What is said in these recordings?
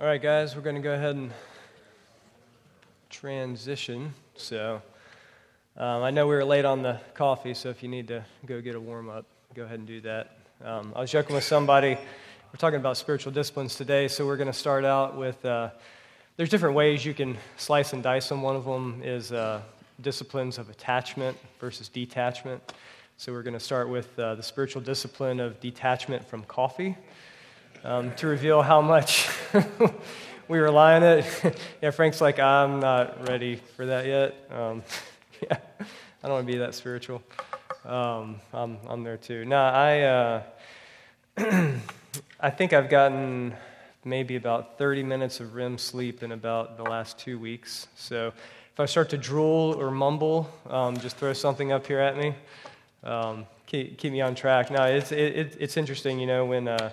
All right, guys, we're going to go ahead and transition. So, um, I know we were late on the coffee, so if you need to go get a warm up, go ahead and do that. Um, I was joking with somebody. We're talking about spiritual disciplines today, so we're going to start out with uh, there's different ways you can slice and dice them. One of them is uh, disciplines of attachment versus detachment. So, we're going to start with uh, the spiritual discipline of detachment from coffee um, to reveal how much we rely on it. yeah, Frank's like, I'm not ready for that yet. Um, yeah, I don't want to be that spiritual. Um, I'm, I'm there too. No, I, uh, I think I've gotten maybe about 30 minutes of REM sleep in about the last two weeks. So if I start to drool or mumble, um, just throw something up here at me. Um, keep, keep me on track. Now, it's, it, it's interesting, you know, when. Uh,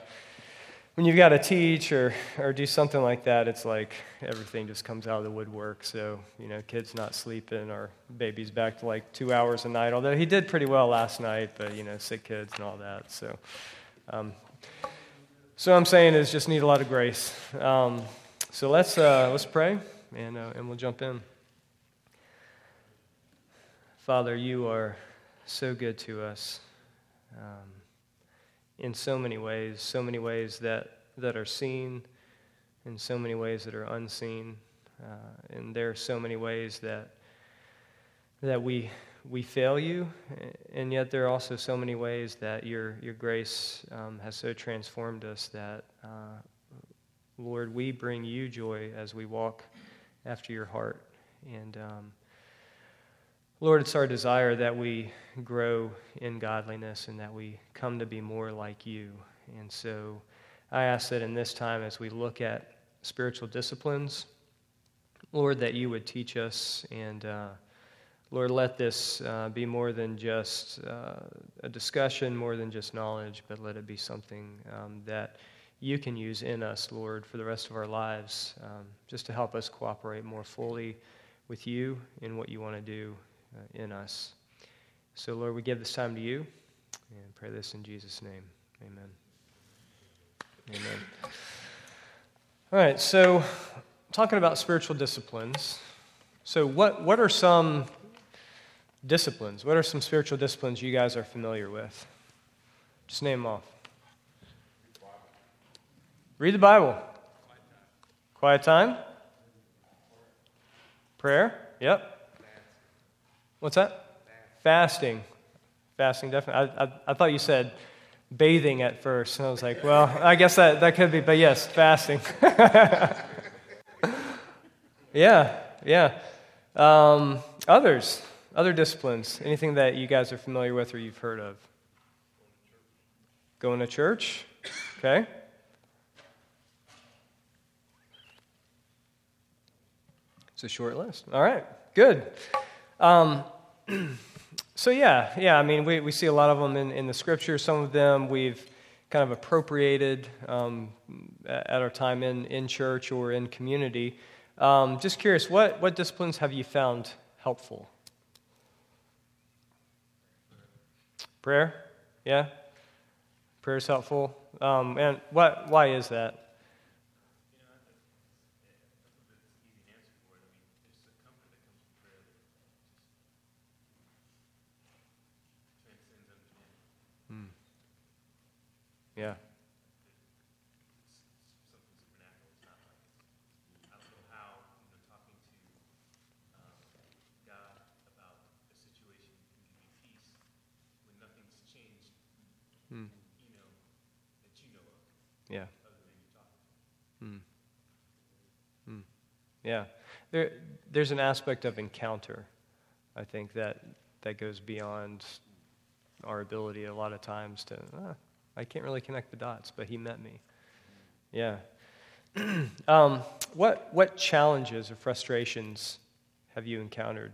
when you've got to teach or, or do something like that, it's like everything just comes out of the woodwork. So, you know, kids not sleeping or baby's back to like two hours a night, although he did pretty well last night, but, you know, sick kids and all that. So, um, so I'm saying is just need a lot of grace. Um, so let's, uh, let's pray and, uh, and we'll jump in. Father, you are so good to us. Um, in so many ways, so many ways that, that are seen, in so many ways that are unseen. Uh, and there are so many ways that, that we, we fail you, and yet there are also so many ways that your, your grace um, has so transformed us that, uh, Lord, we bring you joy as we walk after your heart. And um, Lord, it's our desire that we grow in godliness and that we come to be more like you. And so I ask that in this time, as we look at spiritual disciplines, Lord, that you would teach us. And uh, Lord, let this uh, be more than just uh, a discussion, more than just knowledge, but let it be something um, that you can use in us, Lord, for the rest of our lives, um, just to help us cooperate more fully with you in what you want to do Uh, in us. So, Lord, we give this time to you and pray this in Jesus' name. Amen. Amen. All right, so talking about spiritual disciplines. So, what, what are some disciplines? What are some spiritual disciplines you guys are familiar with? Just name them off. Read the Bible. Quiet time. Prayer. Yep. What's that? Fasting. Fasting, definitely. I, I, I, thought you said bathing at first. And I was like, well, I guess that, that could be, but yes, fasting. yeah, yeah. Um, others, other disciplines, anything that you guys are familiar with or you've heard of? Going to church? Okay. It's a short list. All right, good. Um, so, yeah, yeah, I mean, we, we see a lot of them in, in the scripture. Some of them we've kind of appropriated um, at our time in, in church or in community. Um, just curious, what, what disciplines have you found helpful? Prayer? Yeah? Prayer is helpful. Um, and what, why is that? Yeah. Hmm. Yeah. Hmm. Hmm. Yeah. There, there's an aspect of encounter, I think, that, that goes beyond our ability a lot of times to, ah, I can't really connect the dots, but he met me. Yeah. um, what, what challenges or frustrations have you encountered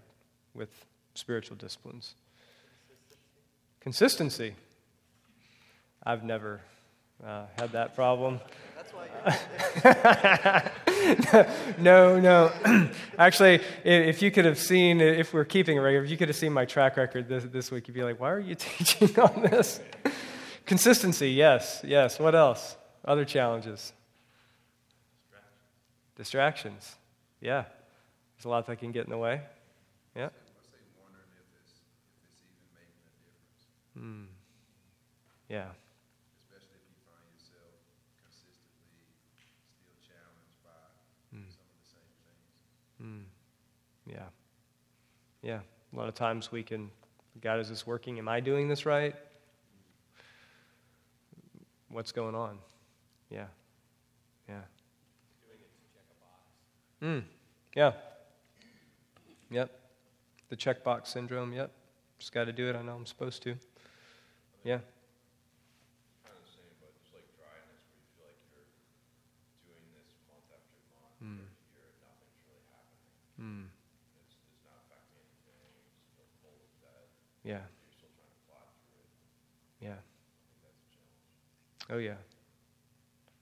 with spiritual disciplines? Consistency. I've never uh, had that problem. no, no. Actually, if you could have seen, if we're keeping a record, if you could have seen my track record this, this week, you'd be like, why are you teaching on this? Consistency, yes, yes. What else? Other challenges? Distractions. Yeah. There's a lot that can get in the way. Yeah. Hmm. Yeah. Especially if you find yourself consistently still challenged by mm. some of the same things. Mm. Yeah. Yeah. A lot of times we can, God, is this working? Am I doing this right? What's going on? Yeah. Yeah. Mm. Yeah. Yep. The checkbox syndrome. Yep. Just got to do it. I know I'm supposed to. Yeah. Kind of the same, but just like dryness, where you feel like you're doing this month after month, mm. year, nothing's really happening. Mm. It's, it's not affecting anything. It's still cold with that. Yeah. You're still trying to plot through it. Yeah. that's a challenge. Oh yeah.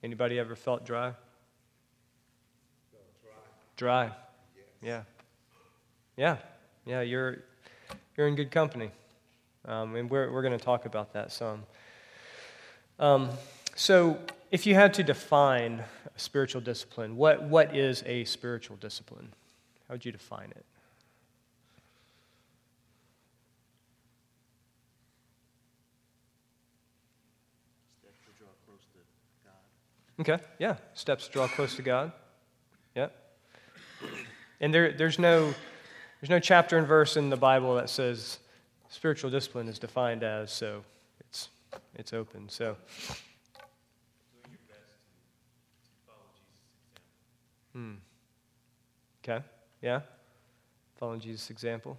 Anybody ever felt dry? Dry. Dry. Yeah. Yeah. Yeah. You're you're in good company. Um, and we're, we're going to talk about that some. Um, so, if you had to define a spiritual discipline, what, what is a spiritual discipline? How would you define it? Steps to draw close to God. Okay, yeah. Steps to draw close to God. Yeah. And there, there's, no, there's no chapter and verse in the Bible that says spiritual discipline is defined as, so it's, it's open. So. Hmm. Okay. Yeah. Following Jesus' example.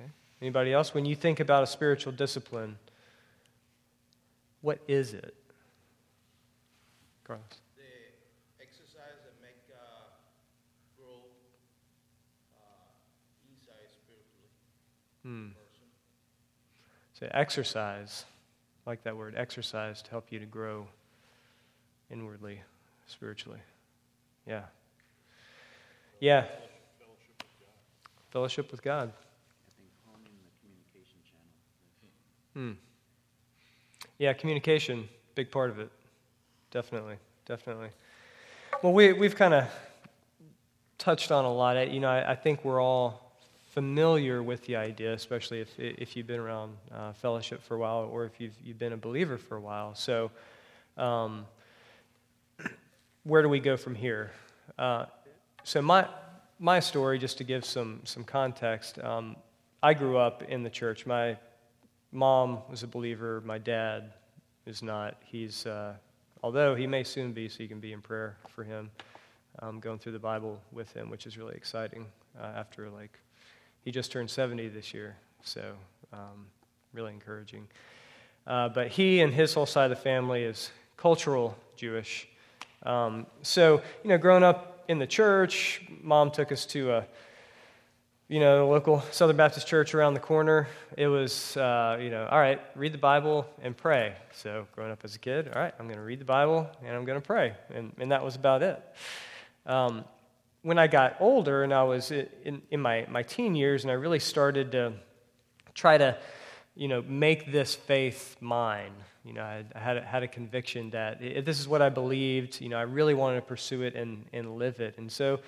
Okay. Anybody else? When you think about a spiritual discipline, what is it? Carlos. The exercise that make uh, grow uh, inside spiritually. Hmm. So, exercise, like that word, exercise to help you to grow inwardly, spiritually. Yeah. Yeah. Fellowship with God. Hmm. Yeah, communication, big part of it. Definitely, definitely. Well, we, we've kind of touched on a lot. You know, I, I think we're all familiar with the idea, especially if, if you've been around uh, fellowship for a while or if you've, you've been a believer for a while. So, um, where do we go from here? Uh, so, my, my story, just to give some, some context, um, I grew up in the church. My mom was a believer, my dad is not. He's, uh, although he may soon be, so you can be in prayer for him. Um, going through the Bible with him, which is really exciting uh, after like he just turned 70 this year, so um, really encouraging. Uh, but he and his whole side of the family is cultural Jewish. Um, so, you know, growing up in the church, mom took us to a, you know, local Southern Baptist church around the corner. It was, uh, you know, all right, read the Bible and pray. So, growing up as a kid, all right, I'm going to read the Bible and I'm going to pray. And, and that was about it. Um, when I got older and I was in, in my, my teen years and I really started to try to, you know, make this faith mine. You know, I, I had, had a conviction that this is what I believed. You know, I really wanted to pursue it and, and live it. And so,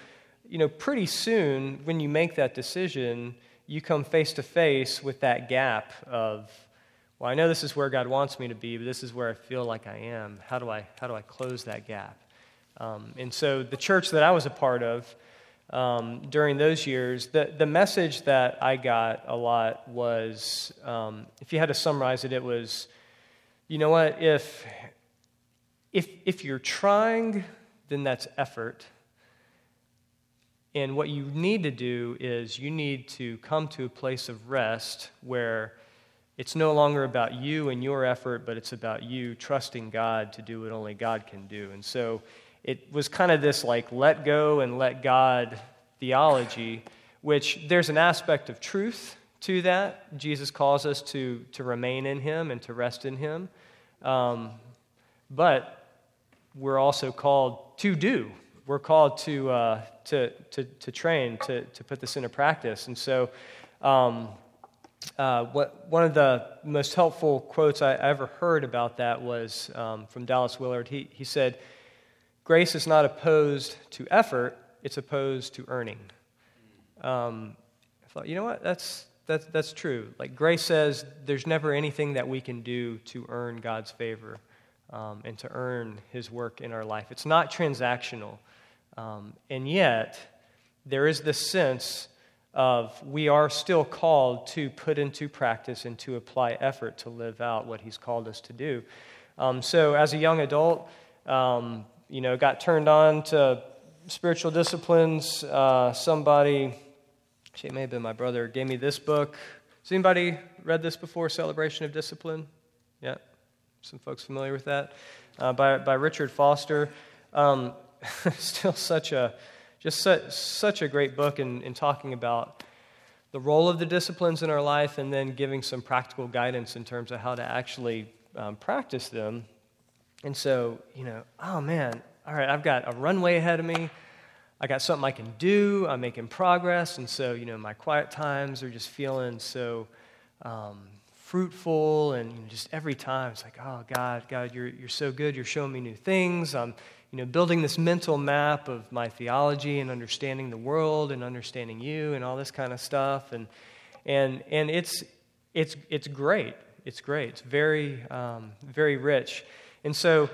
you know, pretty soon when you make that decision, you come face to face with that gap of, well, I know this is where God wants me to be, but this is where I feel like I am. How do I, how do I close that gap? Um, and so the church that I was a part of um, during those years, the, the message that I got a lot was um, if you had to summarize it, it was, you know what, if, if, if you're trying, then that's effort. And what you need to do is you need to come to a place of rest where it's no longer about you and your effort, but it's about you trusting God to do what only God can do. And so it was kind of this like let go and let God theology, which there's an aspect of truth to that. Jesus calls us to, to remain in Him and to rest in Him. Um, but we're also called to do. We're called to, uh, to, to, to, train, to, to put this into practice. And so, um, uh, what, one of the most helpful quotes I ever heard about that was um, from Dallas Willard. He, he said, grace is not opposed to effort, it's opposed to earning. Um, I thought, you know what? That's, that's, that's true. Like, grace says there's never anything that we can do to earn God's favor um, and to earn His work in our life. It's not transactional. Um, and yet, there is this sense of we are still called to put into practice and to apply effort to live out what He's called us to do. Um, so, as a young adult, um, you know, got turned on to spiritual disciplines. Uh, somebody, it may have been my brother, gave me this book. Has anybody read this before, Celebration of Discipline? Yeah, some folks familiar with that? Uh, by, by Richard Foster. Um, still such a, just such, such a great book in, in talking about the role of the disciplines in our life and then giving some practical guidance in terms of how to actually um, practice them. And so, you know, oh man, all right, I've got a runway ahead of me. I got something I can do. I'm making progress. And so, you know, my quiet times are just feeling so um, fruitful. And you know, just every time it's like, oh, God, God, you're, you're so good. You're showing me new things. I'm, you know, building this mental map of my theology and understanding the world and understanding you and all this kind of stuff. And, and, and it's, it's, it's great. It's great. It's very, um, very rich. And so,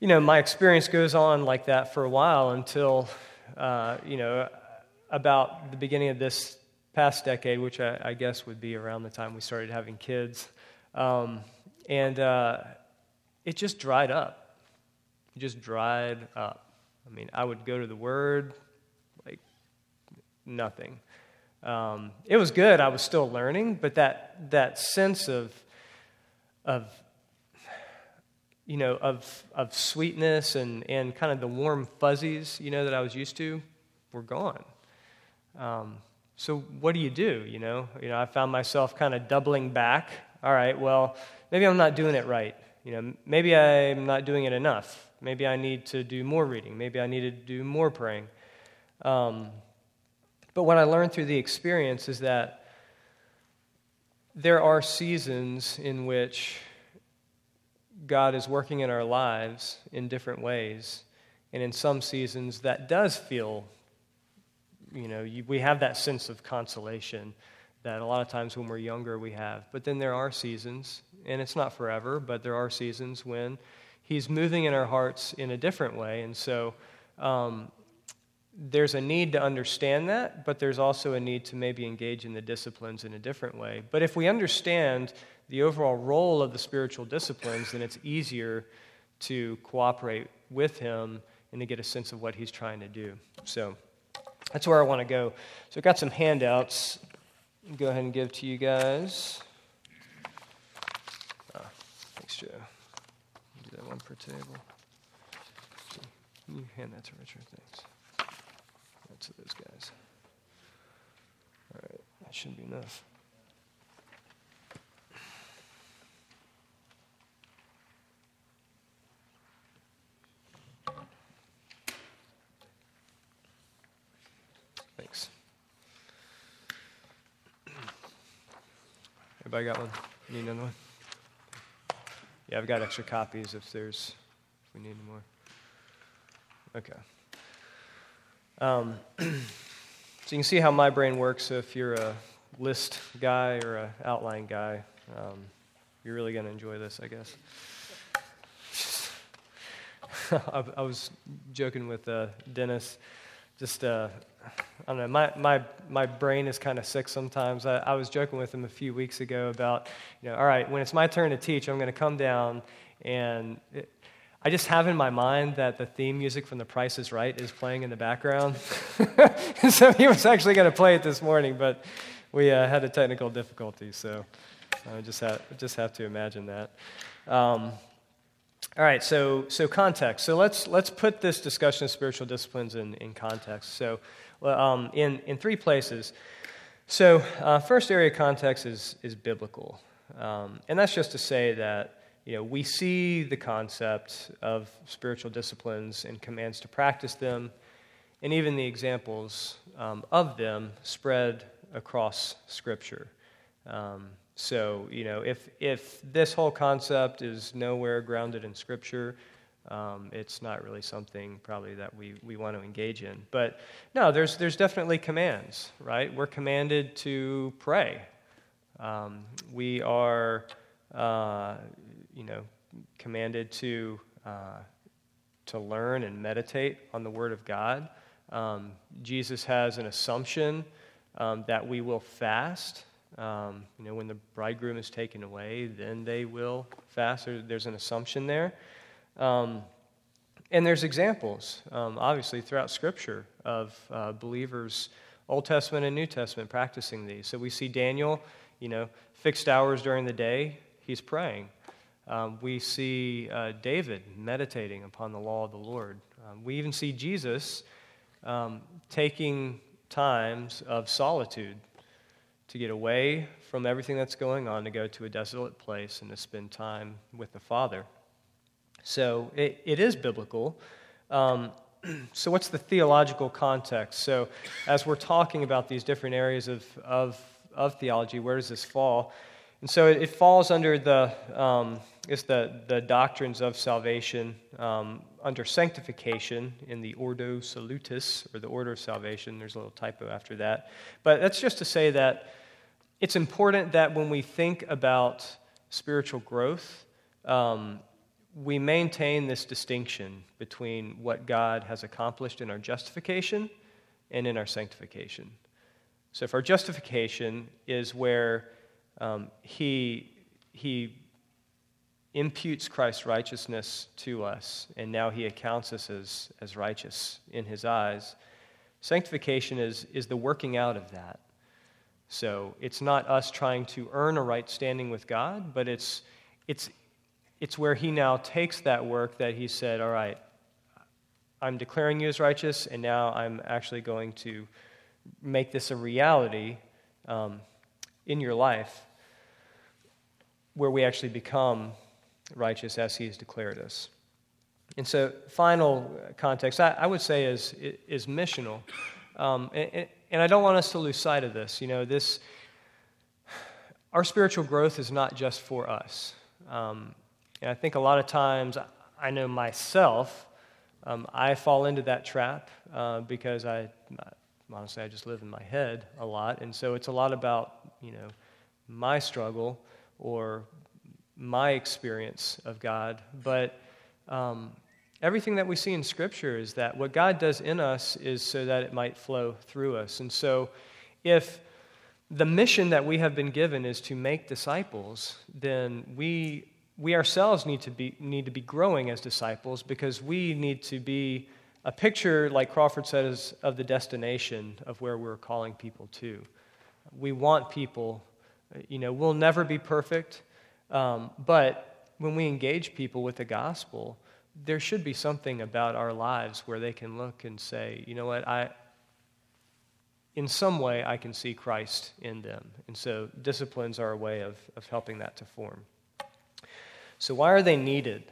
you know, my experience goes on like that for a while until, uh, you know, about the beginning of this past decade, which I, I, guess would be around the time we started having kids. Um, and uh, it just dried up. Just dried up. I mean, I would go to the Word, like nothing. Um, it was good. I was still learning, but that, that sense of, of you know, of, of sweetness and, and kind of the warm fuzzies, you know, that I was used to were gone. Um, so what do you do, you know? You know, I found myself kind of doubling back. All right, well, maybe I'm not doing it right. You know, maybe I'm not doing it enough. Maybe I need to do more reading. Maybe I need to do more praying. Um, but what I learned through the experience is that there are seasons in which God is working in our lives in different ways. And in some seasons, that does feel, you know, you, we have that sense of consolation that a lot of times when we're younger we have. But then there are seasons, and it's not forever, but there are seasons when He's moving in our hearts in a different way. And so um, there's a need to understand that, but there's also a need to maybe engage in the disciplines in a different way. But if we understand the overall role of the spiritual disciplines, then it's easier to cooperate with him and to get a sense of what he's trying to do. So that's where I want to go. So I've got some handouts. Go ahead and give to you guys. Oh, thanks, Joe. That one per table. You hand that to Richard. Thanks. That's to those guys. All right, that should be enough. Thanks. Everybody got one? Need another one? Yeah, I've got extra copies if there's, if we need more. Okay. Um, so you can see how my brain works. If you're a list guy or an outline guy, um, you're really going to enjoy this, I guess. I, I, was joking with uh, Dennis, just uh, I don't know, my, my, my brain is kind of sick sometimes. I, I was joking with him a few weeks ago about, you know, all right, when it's my turn to teach, I'm going to come down and it, I just have in my mind that the theme music from The Price is Right is playing in the background. so he was actually going to play it this morning, but we uh, had a technical difficulty, so I just have, just have to imagine that. Um, all right, so, so context. So let's, let's put this discussion of spiritual disciplines in, in context. So um, in, in three places. So, uh, first area of context is, is biblical. Um, and that's just to say that you know, we see the concept of spiritual disciplines and commands to practice them, and even the examples um, of them spread across Scripture. Um, so, you know, if, if this whole concept is nowhere grounded in Scripture, Um, it's not really something probably that we, we want to engage in. But no, there's, there's definitely commands, right? We're commanded to pray. Um, we are, uh, you know, commanded to, uh, to learn and meditate on the Word of God. Um, Jesus has an assumption um, that we will fast. Um, you know, when the bridegroom is taken away, then they will fast. there's an assumption there. Um, and there's examples, um, obviously, throughout Scripture of uh, believers, Old Testament and New Testament, practicing these. So we see Daniel, you know, fixed hours during the day, he's praying. Um, we see uh, David meditating upon the law of the Lord. Um, we even see Jesus um, taking times of solitude to get away from everything that's going on, to go to a desolate place and to spend time with the Father. So it, it is biblical. Um, so, what's the theological context? So, as we're talking about these different areas of, of, of theology, where does this fall? And so it, it falls under the, um, it's the, the doctrines of salvation um, under sanctification in the Ordo Salutis, or the order of salvation. There's a little typo after that. But that's just to say that it's important that when we think about spiritual growth, um, we maintain this distinction between what God has accomplished in our justification and in our sanctification. So, if our justification is where um, he, he imputes Christ's righteousness to us, and now he accounts us as, as righteous in his eyes, sanctification is, is the working out of that. So, it's not us trying to earn a right standing with God, but it's, it's it's where he now takes that work that he said, All right, I'm declaring you as righteous, and now I'm actually going to make this a reality um, in your life where we actually become righteous as he has declared us. And so, final context, I, I would say, is, is missional. Um, and, and I don't want us to lose sight of this. You know, this, our spiritual growth is not just for us. Um, and I think a lot of times, I know myself, um, I fall into that trap uh, because I, honestly, I just live in my head a lot. And so it's a lot about, you know, my struggle or my experience of God. But um, everything that we see in Scripture is that what God does in us is so that it might flow through us. And so if the mission that we have been given is to make disciples, then we we ourselves need to be, need to be growing as disciples because we need to be a picture, like Crawford says, of the destination of where we're calling people to. We want people, you know, we'll never be perfect, um, but when we engage people with the gospel, there should be something about our lives where they can look and say, you know what, I, in some way, I can see Christ in them. And so disciplines are a way of, of helping that to form. So, why are they needed?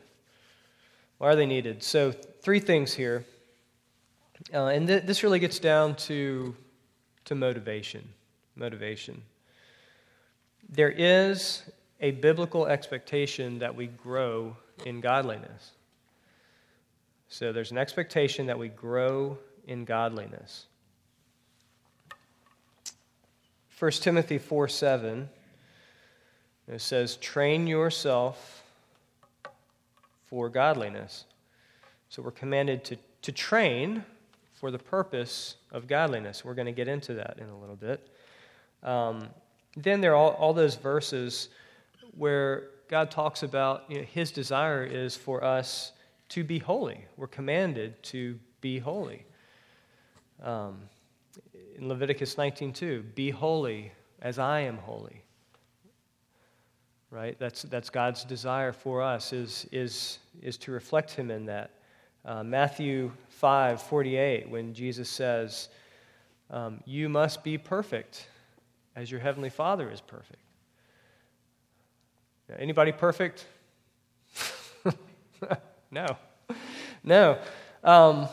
Why are they needed? So, three things here. Uh, and th- this really gets down to, to motivation. Motivation. There is a biblical expectation that we grow in godliness. So, there's an expectation that we grow in godliness. 1 Timothy 4 7, it says, Train yourself for godliness. So we're commanded to, to train for the purpose of godliness. We're going to get into that in a little bit. Um, then there are all, all, those verses where God talks about you know, his desire is for us to be holy. We're commanded to be holy. Um, in Leviticus 19:2, be holy as I am holy right? That's, that's God's desire for us is, is, is to reflect him in that. Uh, Matthew 5 48, when Jesus says, um, You must be perfect as your heavenly Father is perfect. Anybody perfect? no. No. Um,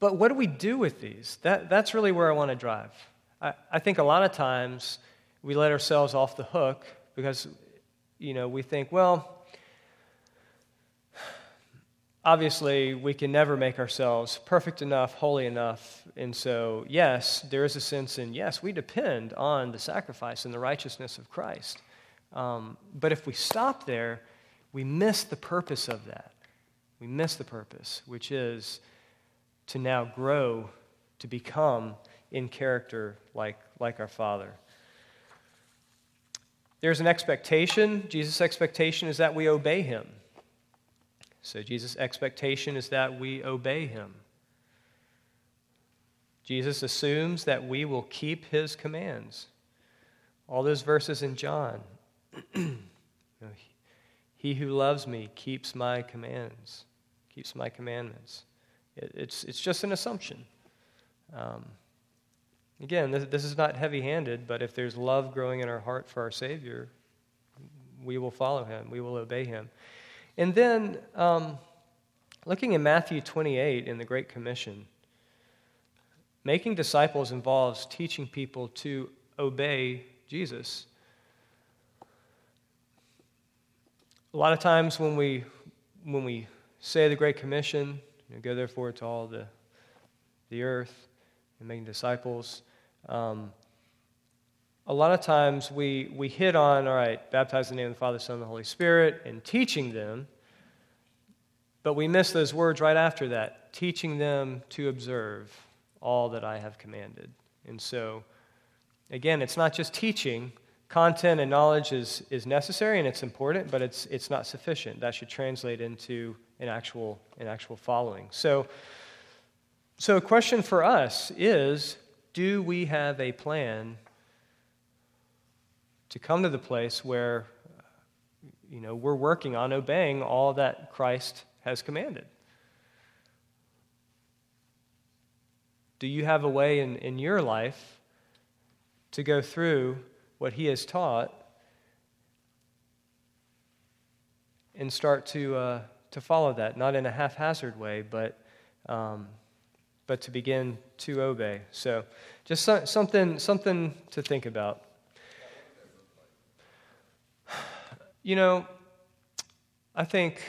but what do we do with these? That, that's really where I want to drive. I, I think a lot of times we let ourselves off the hook because, you know, we think, well, obviously, we can never make ourselves perfect enough, holy enough. And so, yes, there is a sense in, yes, we depend on the sacrifice and the righteousness of Christ. Um, but if we stop there, we miss the purpose of that. We miss the purpose, which is to now grow to become in character like, like our Father. There's an expectation. Jesus' expectation is that we obey him. So, Jesus' expectation is that we obey him. Jesus assumes that we will keep his commands. All those verses in John. he who loves me keeps my commands, keeps my commandments. It's, it's just an assumption. Um, again, this, this is not heavy handed, but if there's love growing in our heart for our Savior, we will follow him, we will obey him. And then, um, looking in Matthew 28 in the Great Commission, making disciples involves teaching people to obey Jesus. A lot of times when we, when we say the Great Commission, you know, go therefore to all the, the earth and making disciples, um, a lot of times we, we hit on, all right, baptize in the name of the Father, Son, and the Holy Spirit, and teaching them, but we miss those words right after that teaching them to observe all that I have commanded. And so, again, it's not just teaching. Content and knowledge is, is necessary and it's important, but it's, it's not sufficient. That should translate into an actual, an actual following. So, so, a question for us is do we have a plan to come to the place where you know, we're working on obeying all that Christ has commanded. Do you have a way in, in your life to go through what he has taught and start to, uh, to follow that, not in a haphazard way, but, um, but to begin to obey? So, just so, something, something to think about. You know, I think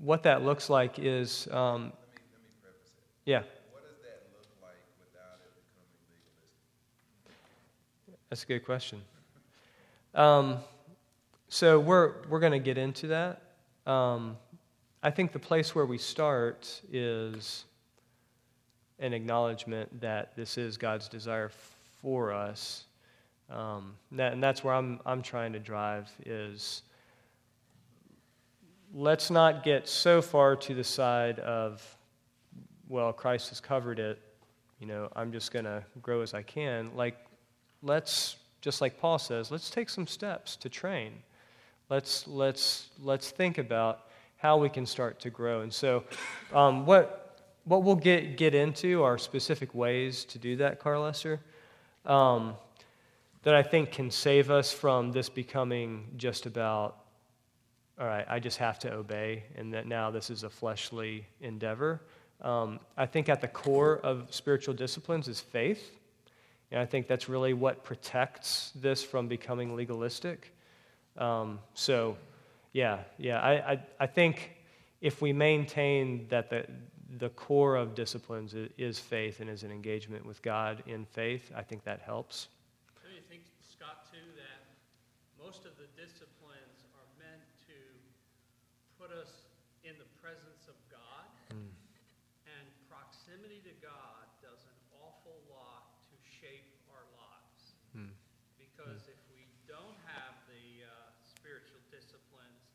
what that looks like is. Um, let, me, let me preface it. Yeah. What does that look like without it becoming legalistic? That's a good question. Um, so we're we're going to get into that. Um, I think the place where we start is an acknowledgement that this is God's desire for us, um, that, and that's where I'm I'm trying to drive is let's not get so far to the side of, well, Christ has covered it. You know, I'm just going to grow as I can. Like, let's, just like Paul says, let's take some steps to train. Let's, let's, let's think about how we can start to grow. And so, um, what, what we'll get, get into are specific ways to do that, Carl Lester, um, that I think can save us from this becoming just about all right, I just have to obey, and that now this is a fleshly endeavor. Um, I think at the core of spiritual disciplines is faith. And I think that's really what protects this from becoming legalistic. Um, so, yeah, yeah, I, I, I, think if we maintain that the, the core of disciplines is faith and is an engagement with God in faith, I think that helps. Don't you think, Scott, too, that most of the disciplines put us in the presence of God. Mm. And proximity to God does an awful lot to shape our lives. Mm. Because mm. if we don't have the uh, spiritual disciplines,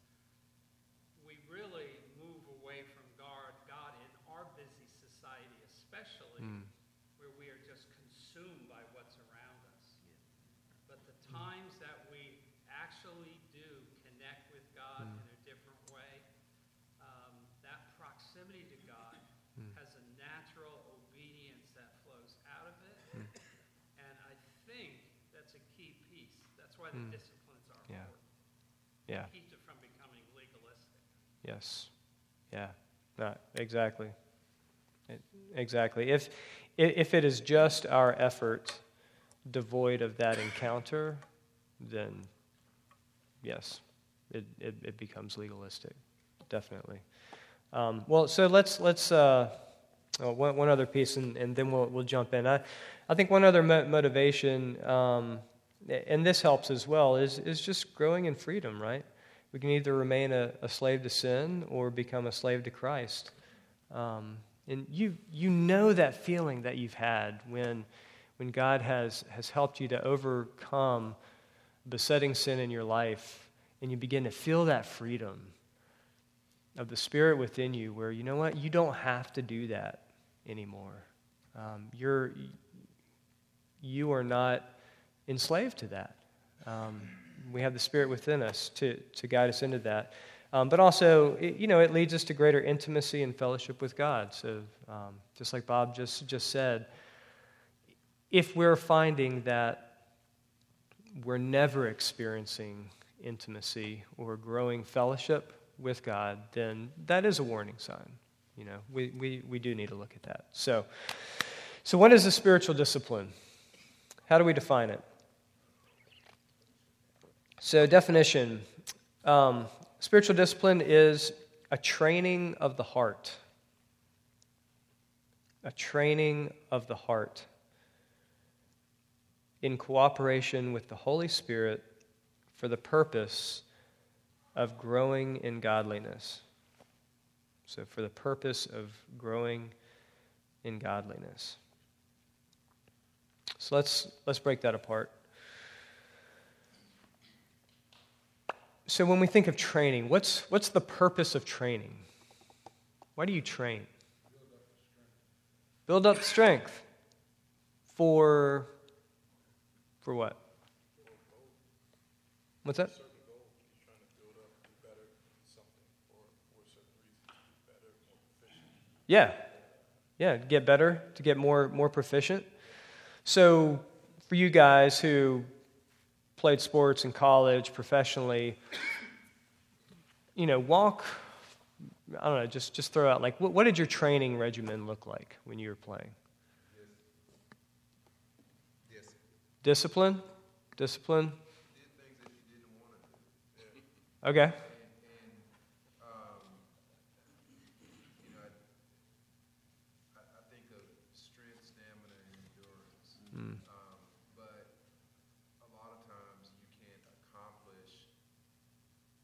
we really move away from God, God in our busy society, especially hmm. where we are just consumed by what's around us. Yeah. But the times that we actually do connect with God hmm. in a proximity to God mm. has a natural obedience that flows out of it. Mm. And I think that's a key piece. Mm. disciplines are yeah. important. Yeah. It keeps it from becoming legalistic. Yes. Yeah. No, exactly. It, exactly. If, if it is just our effort devoid of that encounter, then yes, it, it, it becomes legalistic. Definitely. Um, well, so let's let's uh, oh, one, one other piece, and, and then we'll we'll jump in. I, I think one other mo- motivation, um, and this helps as well, is is just growing in freedom. Right? We can either remain a, a slave to sin or become a slave to Christ. Um, and you you know that feeling that you've had when when God has has helped you to overcome besetting sin in your life, and you begin to feel that freedom of the Spirit within you where, you know what, you don't have to do that anymore. Um, you're, you are not enslaved to that. Um, we have the Spirit within us to, to guide us into that. Um, but also, it, you know, it leads us to greater intimacy and fellowship with God. So, um, just like Bob just, just said, if we're finding that we're never experiencing intimacy or growing fellowship with God, then that is a warning sign. You know, we, we, we do need to look at that. So, so, what is a spiritual discipline? How do we define it? So, definition um, spiritual discipline is a training of the heart. A training of the heart in cooperation with the Holy Spirit for the purpose of growing in godliness. So, for the purpose of growing in godliness. So, let's, let's break that apart. So, when we think of training, what's, what's the purpose of training? Why do you train? Build up strength. For, for what? What's that? Yeah. Yeah, get better, to get more, more proficient. So, for you guys who played sports in college, professionally, you know, walk, I don't know, just, just throw out, like, what, what did your training regimen look like when you were playing? Discipline? Discipline? Okay. Um, but a lot of times you can't accomplish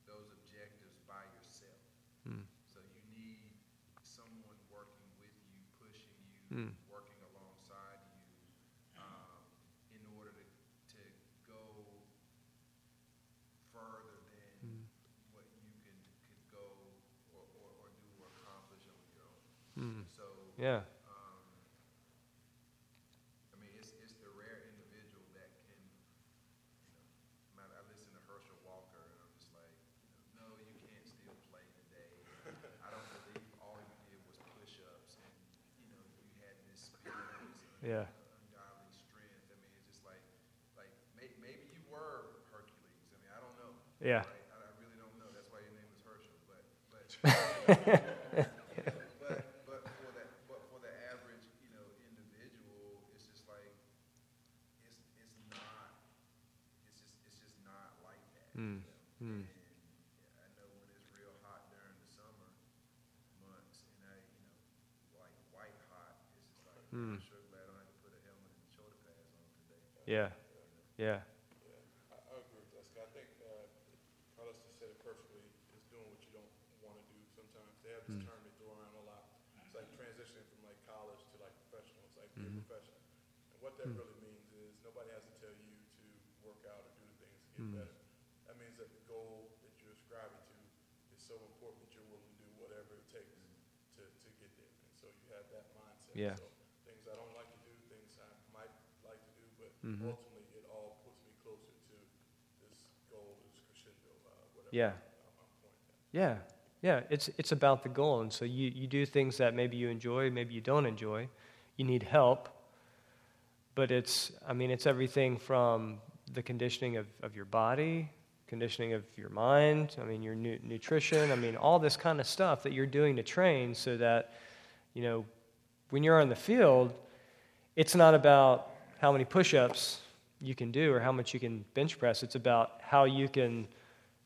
those objectives by yourself. Hmm. So you need someone working with you, pushing you, Hmm. working alongside you, um, in order to, to go further than Hmm. what you can could go or, or, or do or accomplish on your own. Hmm. So Yeah. um, I mean, it's, it's the rare individual that can, you know, man, I listen to Herschel Walker and I'm just like, you know, no, you can't still play today. I don't believe all you did was push-ups and, you know, you had this spirit, this Yeah. ungodly strength. I mean, it's just like, like, may, maybe you were Hercules. I mean, I don't know. Yeah. Right? I, I really don't know. That's why your name is Herschel. But, but, but for the, but for the average, you know, individual, it's just like, it's, it's not, it's just, it's just not like that. Hmm. Hmm. And I know when it's real hot during the summer months, and I, you know, like white hot, it's just like, Hmm. I'm sure glad I don't have to put a helmet and shoulder pads on today. Yeah. Yeah. I, I agree with that, Scott. I think, uh, Carlos just said it perfectly, is doing what you don't want to do sometimes. They have this term they throw around a lot. It's like transitioning from like college to like professional. It's like be professional. And what that really means is nobody has to tell you to work out or do the things to get better. That means that the goal that you're ascribing to is so important that you're willing to do whatever it takes to, to get there. And so you have that mindset. Yeah. So things I don't like to do, things I might like but ultimately it all puts me closer to this goal, this crescendo, uh, whatever Yeah. I'm, I'm pointing at. Yeah, yeah. It's it's about the goal, and so you you do things that maybe you enjoy, maybe you don't enjoy. You need help, but it's I mean it's everything from the conditioning of, of your body, conditioning of your mind. I mean your nu- nutrition. I mean all this kind of stuff that you're doing to train, so that you know when you're on the field, it's not about how many push-ups you can do or how much you can bench press. It's about how you can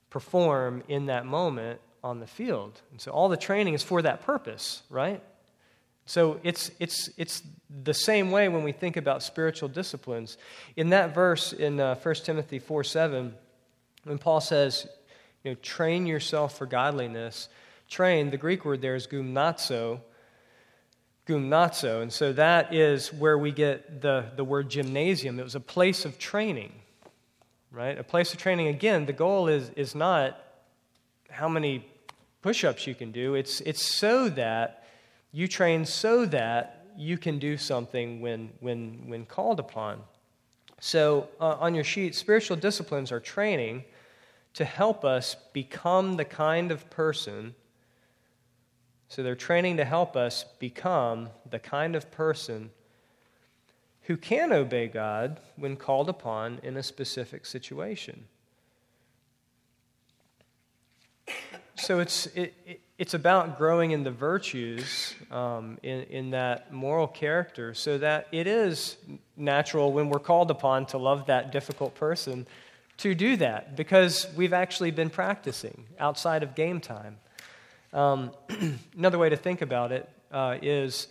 perform in that moment on the field. And so all the training is for that purpose, right? So it's, it's, it's the same way when we think about spiritual disciplines. In that verse in uh, 1 Timothy 4 7, when Paul says, you know, train yourself for godliness, train, the Greek word there is gymnazo, gymnazo. And so that is where we get the, the word gymnasium. It was a place of training, right? A place of training. Again, the goal is, is not how many push ups you can do, it's, it's so that you train so that you can do something when, when, when called upon. So, uh, on your sheet, spiritual disciplines are training to help us become the kind of person. So, they're training to help us become the kind of person who can obey God when called upon in a specific situation. So, it's, it, it it's about growing in the virtues um, in, in that moral character so that it is natural when we're called upon to love that difficult person to do that because we've actually been practicing outside of game time. Um, another way to think about it uh, is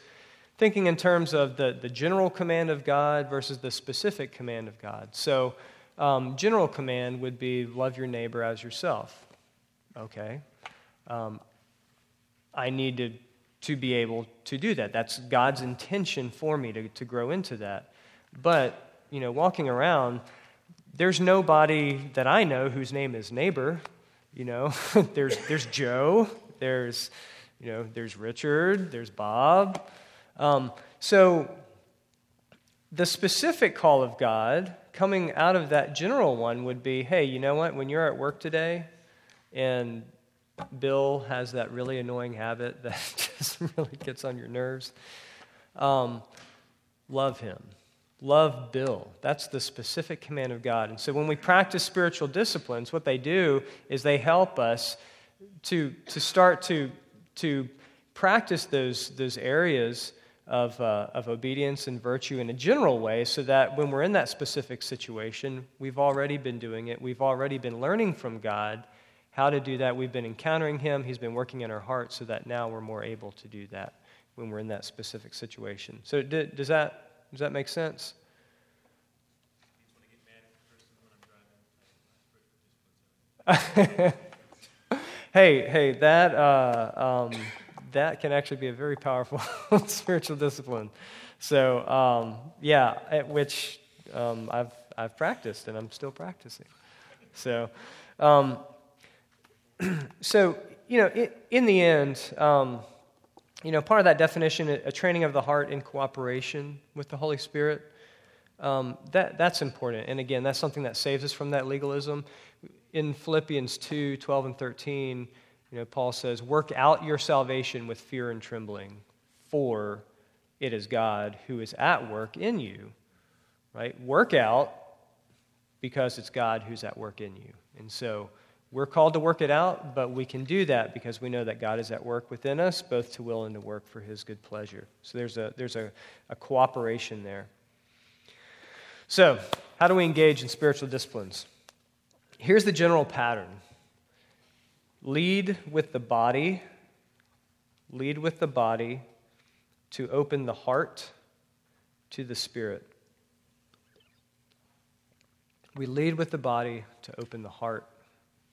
thinking in terms of the, the general command of God versus the specific command of God. So, um, general command would be love your neighbor as yourself. Okay. Um, I need to, to be able to do that. That's God's intention for me to, to grow into that. But, you know, walking around, there's nobody that I know whose name is neighbor. You know, there's, there's Joe, there's, you know, there's Richard, there's Bob. Um, so the specific call of God coming out of that general one would be hey, you know what? When you're at work today and Bill has that really annoying habit that just really gets on your nerves. Um, love him. Love Bill. That's the specific command of God. And so when we practice spiritual disciplines, what they do is they help us to, to start to, to practice those, those areas of, uh, of obedience and virtue in a general way so that when we're in that specific situation, we've already been doing it, we've already been learning from God how to do that. We've been encountering Him, He's been working in our hearts so that now we're more able to do that when we're in that specific situation. So, does, that, does that make sense? hey, hey, that, uh, um, that can actually be a very powerful spiritual discipline. So, um, yeah, which um, I've, I've practiced and I'm still practicing. So, um, so, you know, it, in the end, um, you know, part of that definition, a training of the heart in cooperation with the Holy Spirit, um, that, that's important. And again, that's something that saves us from that legalism. In Philippians 2 12 and 13, you know, Paul says, Work out your salvation with fear and trembling, for it is God who is at work in you. Right? Work out because it's God who's at work in you. And so, we're called to work it out, but we can do that because we know that God is at work within us, both to will and to work for his good pleasure. So there's a, there's a, a cooperation there. So, how do we engage in spiritual disciplines? Here's the general pattern lead with the body, lead with the body to open the heart to the spirit. We lead with the body to open the heart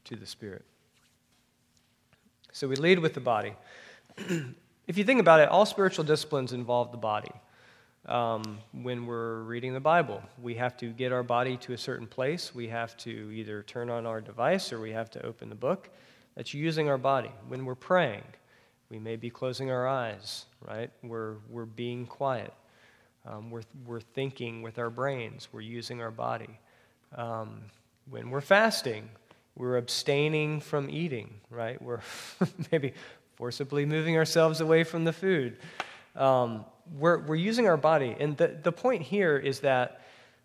to the Spirit. So we lead with the body. if you think about it, all spiritual disciplines involve the body. Um, when we're reading the Bible, we have to get our body to a certain place. We have to either turn on our device or we have to open the book. That's using our body. When we're praying, we may be closing our eyes, right? We're, we're being quiet. Um, we're, we're thinking with our brains. We're using our body. Um, when we're fasting, we're abstaining from eating, right? We're maybe forcibly moving ourselves away from the food. Um, we're, we're using our body. And the, the point here is that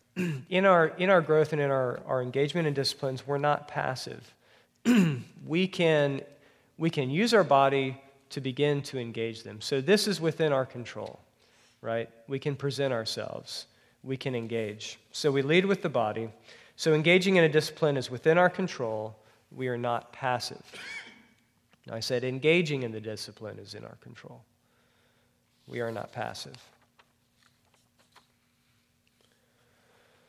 in our, in our growth and in our, our engagement in disciplines, we're not passive. we, can, we can use our body to begin to engage them. So this is within our control, right? We can present ourselves, we can engage. So we lead with the body. So, engaging in a discipline is within our control. We are not passive. I said engaging in the discipline is in our control. We are not passive.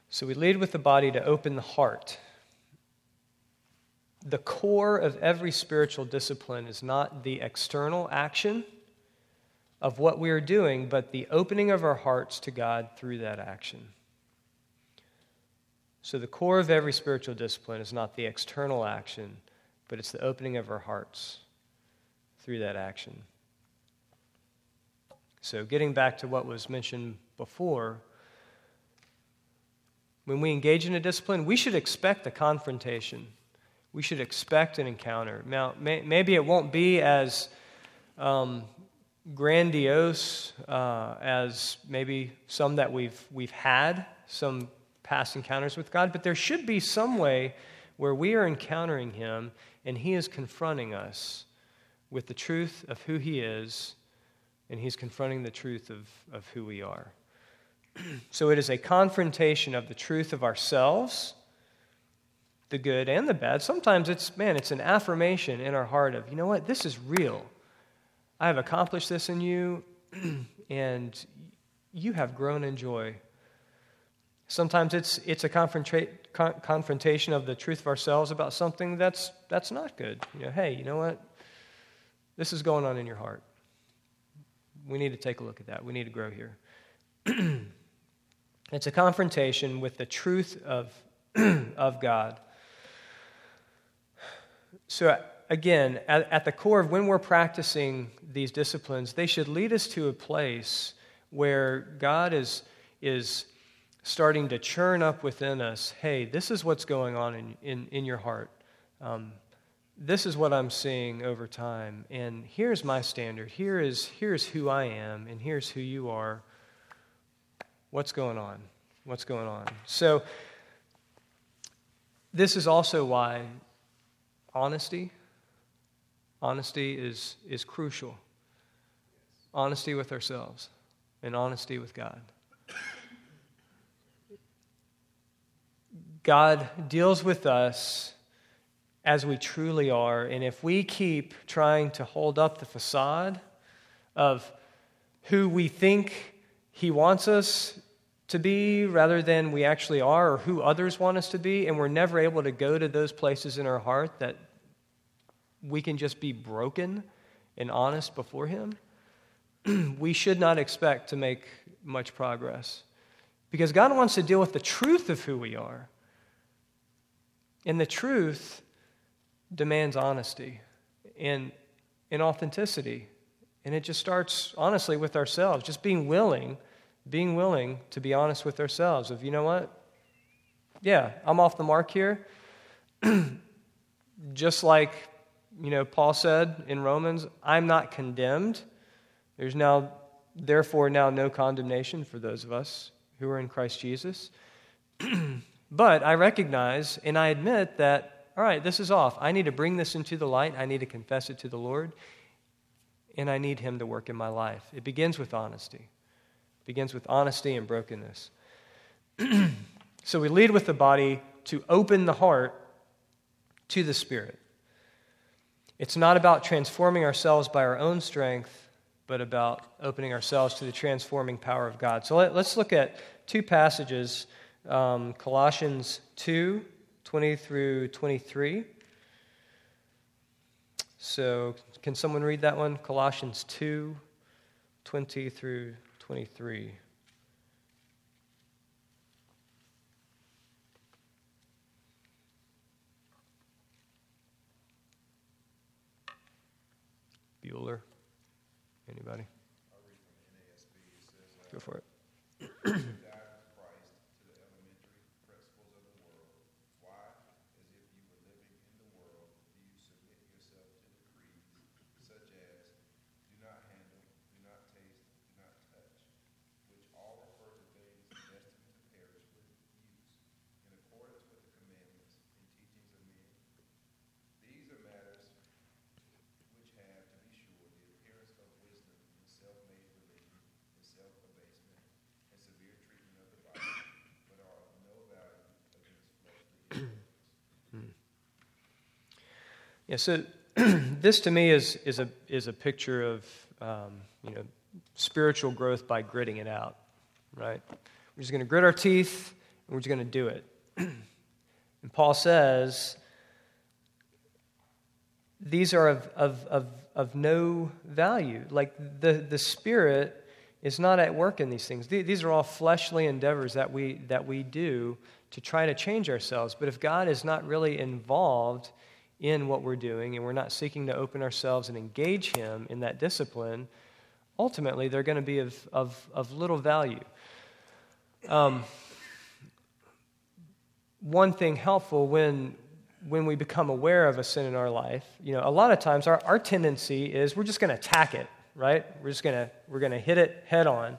So we lead with the body to open the heart. The core of every spiritual discipline is not the external action of what we are doing, but the opening of our hearts to God through that action. So the core of every spiritual discipline is not the external action, but it's the opening of our hearts through that action. So, getting back to what was mentioned before, when we engage in a discipline, we should expect a confrontation. We should expect an encounter. Now, may, maybe it won't be as um, grandiose uh, as maybe some that we've, we've had, some past encounters with God, but there should be some way where we are encountering Him and He is confronting us with the truth of who He is, and He's confronting the truth of, of who we are. so it is a confrontation of the truth of ourselves, the good and the bad. Sometimes it's, man, it's an affirmation in our heart of, you know what, this is real. I have accomplished this in you, and you have grown in joy. Sometimes it's, it's a confronta- con- confrontation of the truth of ourselves about something that's, that's not good. You know, hey, you know what? This is going on in your heart. We need to take a look at that. We need to grow here. it's a confrontation with the truth of, of God. So, again, at, at the core of when we're practicing these disciplines, they should lead us to a place where God is, is starting to churn up within us hey, this is what's going on in, in, in your heart. Um, this is what I'm seeing over time, and here's my standard. Here is here's who I am, and here's who you are. What's going on? What's going on? So, this is also why honesty, honesty is, is crucial. Honesty with ourselves and honesty with God. God deals with us as we truly are. And if we keep trying to hold up the facade of who we think He wants us to be rather than we actually are or who others want us to be, and we're never able to go to those places in our heart that we can just be broken and honest before Him, we should not expect to make much progress. Because God wants to deal with the truth of who we are. And the truth demands honesty and, and authenticity. And it just starts, honestly, with ourselves, just being willing, being willing to be honest with ourselves of, you know what? Yeah, I'm off the mark here. just like, you know, Paul said in Romans, I'm not condemned. There's now, therefore, now no condemnation for those of us who are in Christ Jesus. but I recognize and I admit that all right, this is off. I need to bring this into the light. I need to confess it to the Lord. And I need Him to work in my life. It begins with honesty, it begins with honesty and brokenness. so we lead with the body to open the heart to the Spirit. It's not about transforming ourselves by our own strength, but about opening ourselves to the transforming power of God. So let, us look at two passages um, Colossians 2 20 through 23. So, can someone read that one? Colossians 2 20 through 23. Bueller? Anybody? Go for it. Yeah, so this to me is, is, a, is a picture of um, you know, spiritual growth by gritting it out, right? We're just going to grit our teeth and we're just going to do it. and Paul says, these are of, of, of, of no value. Like the, the Spirit is not at work in these things. These are all fleshly endeavors that we, that we do to try to change ourselves. But if God is not really involved in what we're doing and we're not seeking to open ourselves and engage Him in that discipline, ultimately they're going to be of, of, of little value. Um, one thing helpful when, when we become aware of a sin in our life, you know, a lot of times our, our tendency is we're just going to attack it, right? We're just going to, we're going to hit it head on.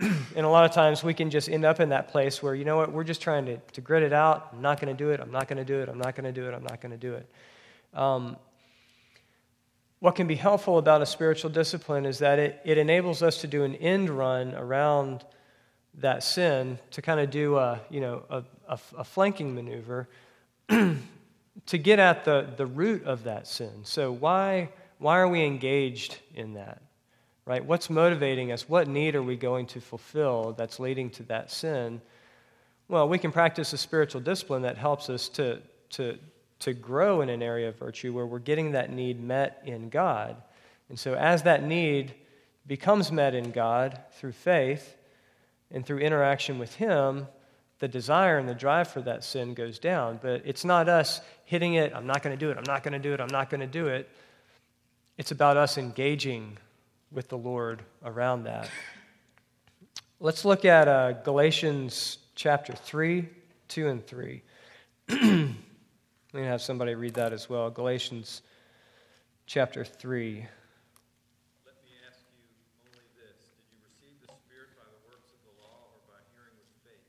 and a lot of times we can just end up in that place where, you know what, we're just trying to, to grit it out. I'm not going to do it. I'm not going to do it. I'm not going to do it. I'm not going to do it. Um, what can be helpful about a spiritual discipline is that it, it enables us to do an end run around that sin to kind of do a, you know, a, a, a flanking maneuver to get at the, the root of that sin. So why, why are we engaged in that? Right? What's motivating us? What need are we going to fulfill that's leading to that sin? Well, we can practice a spiritual discipline that helps us to, to, to grow in an area of virtue where we're getting that need met in God. And so, as that need becomes met in God through faith and through interaction with Him, the desire and the drive for that sin goes down. But it's not us hitting it, I'm not going to do it, I'm not going to do it, I'm not going to do it. It's about us engaging with the Lord around that. Let's look at uh, Galatians chapter 3, 2 and 3. Let me have somebody read that as well. Galatians chapter 3. Let me ask you only this. Did you receive the Spirit by the works of the law or by hearing with faith?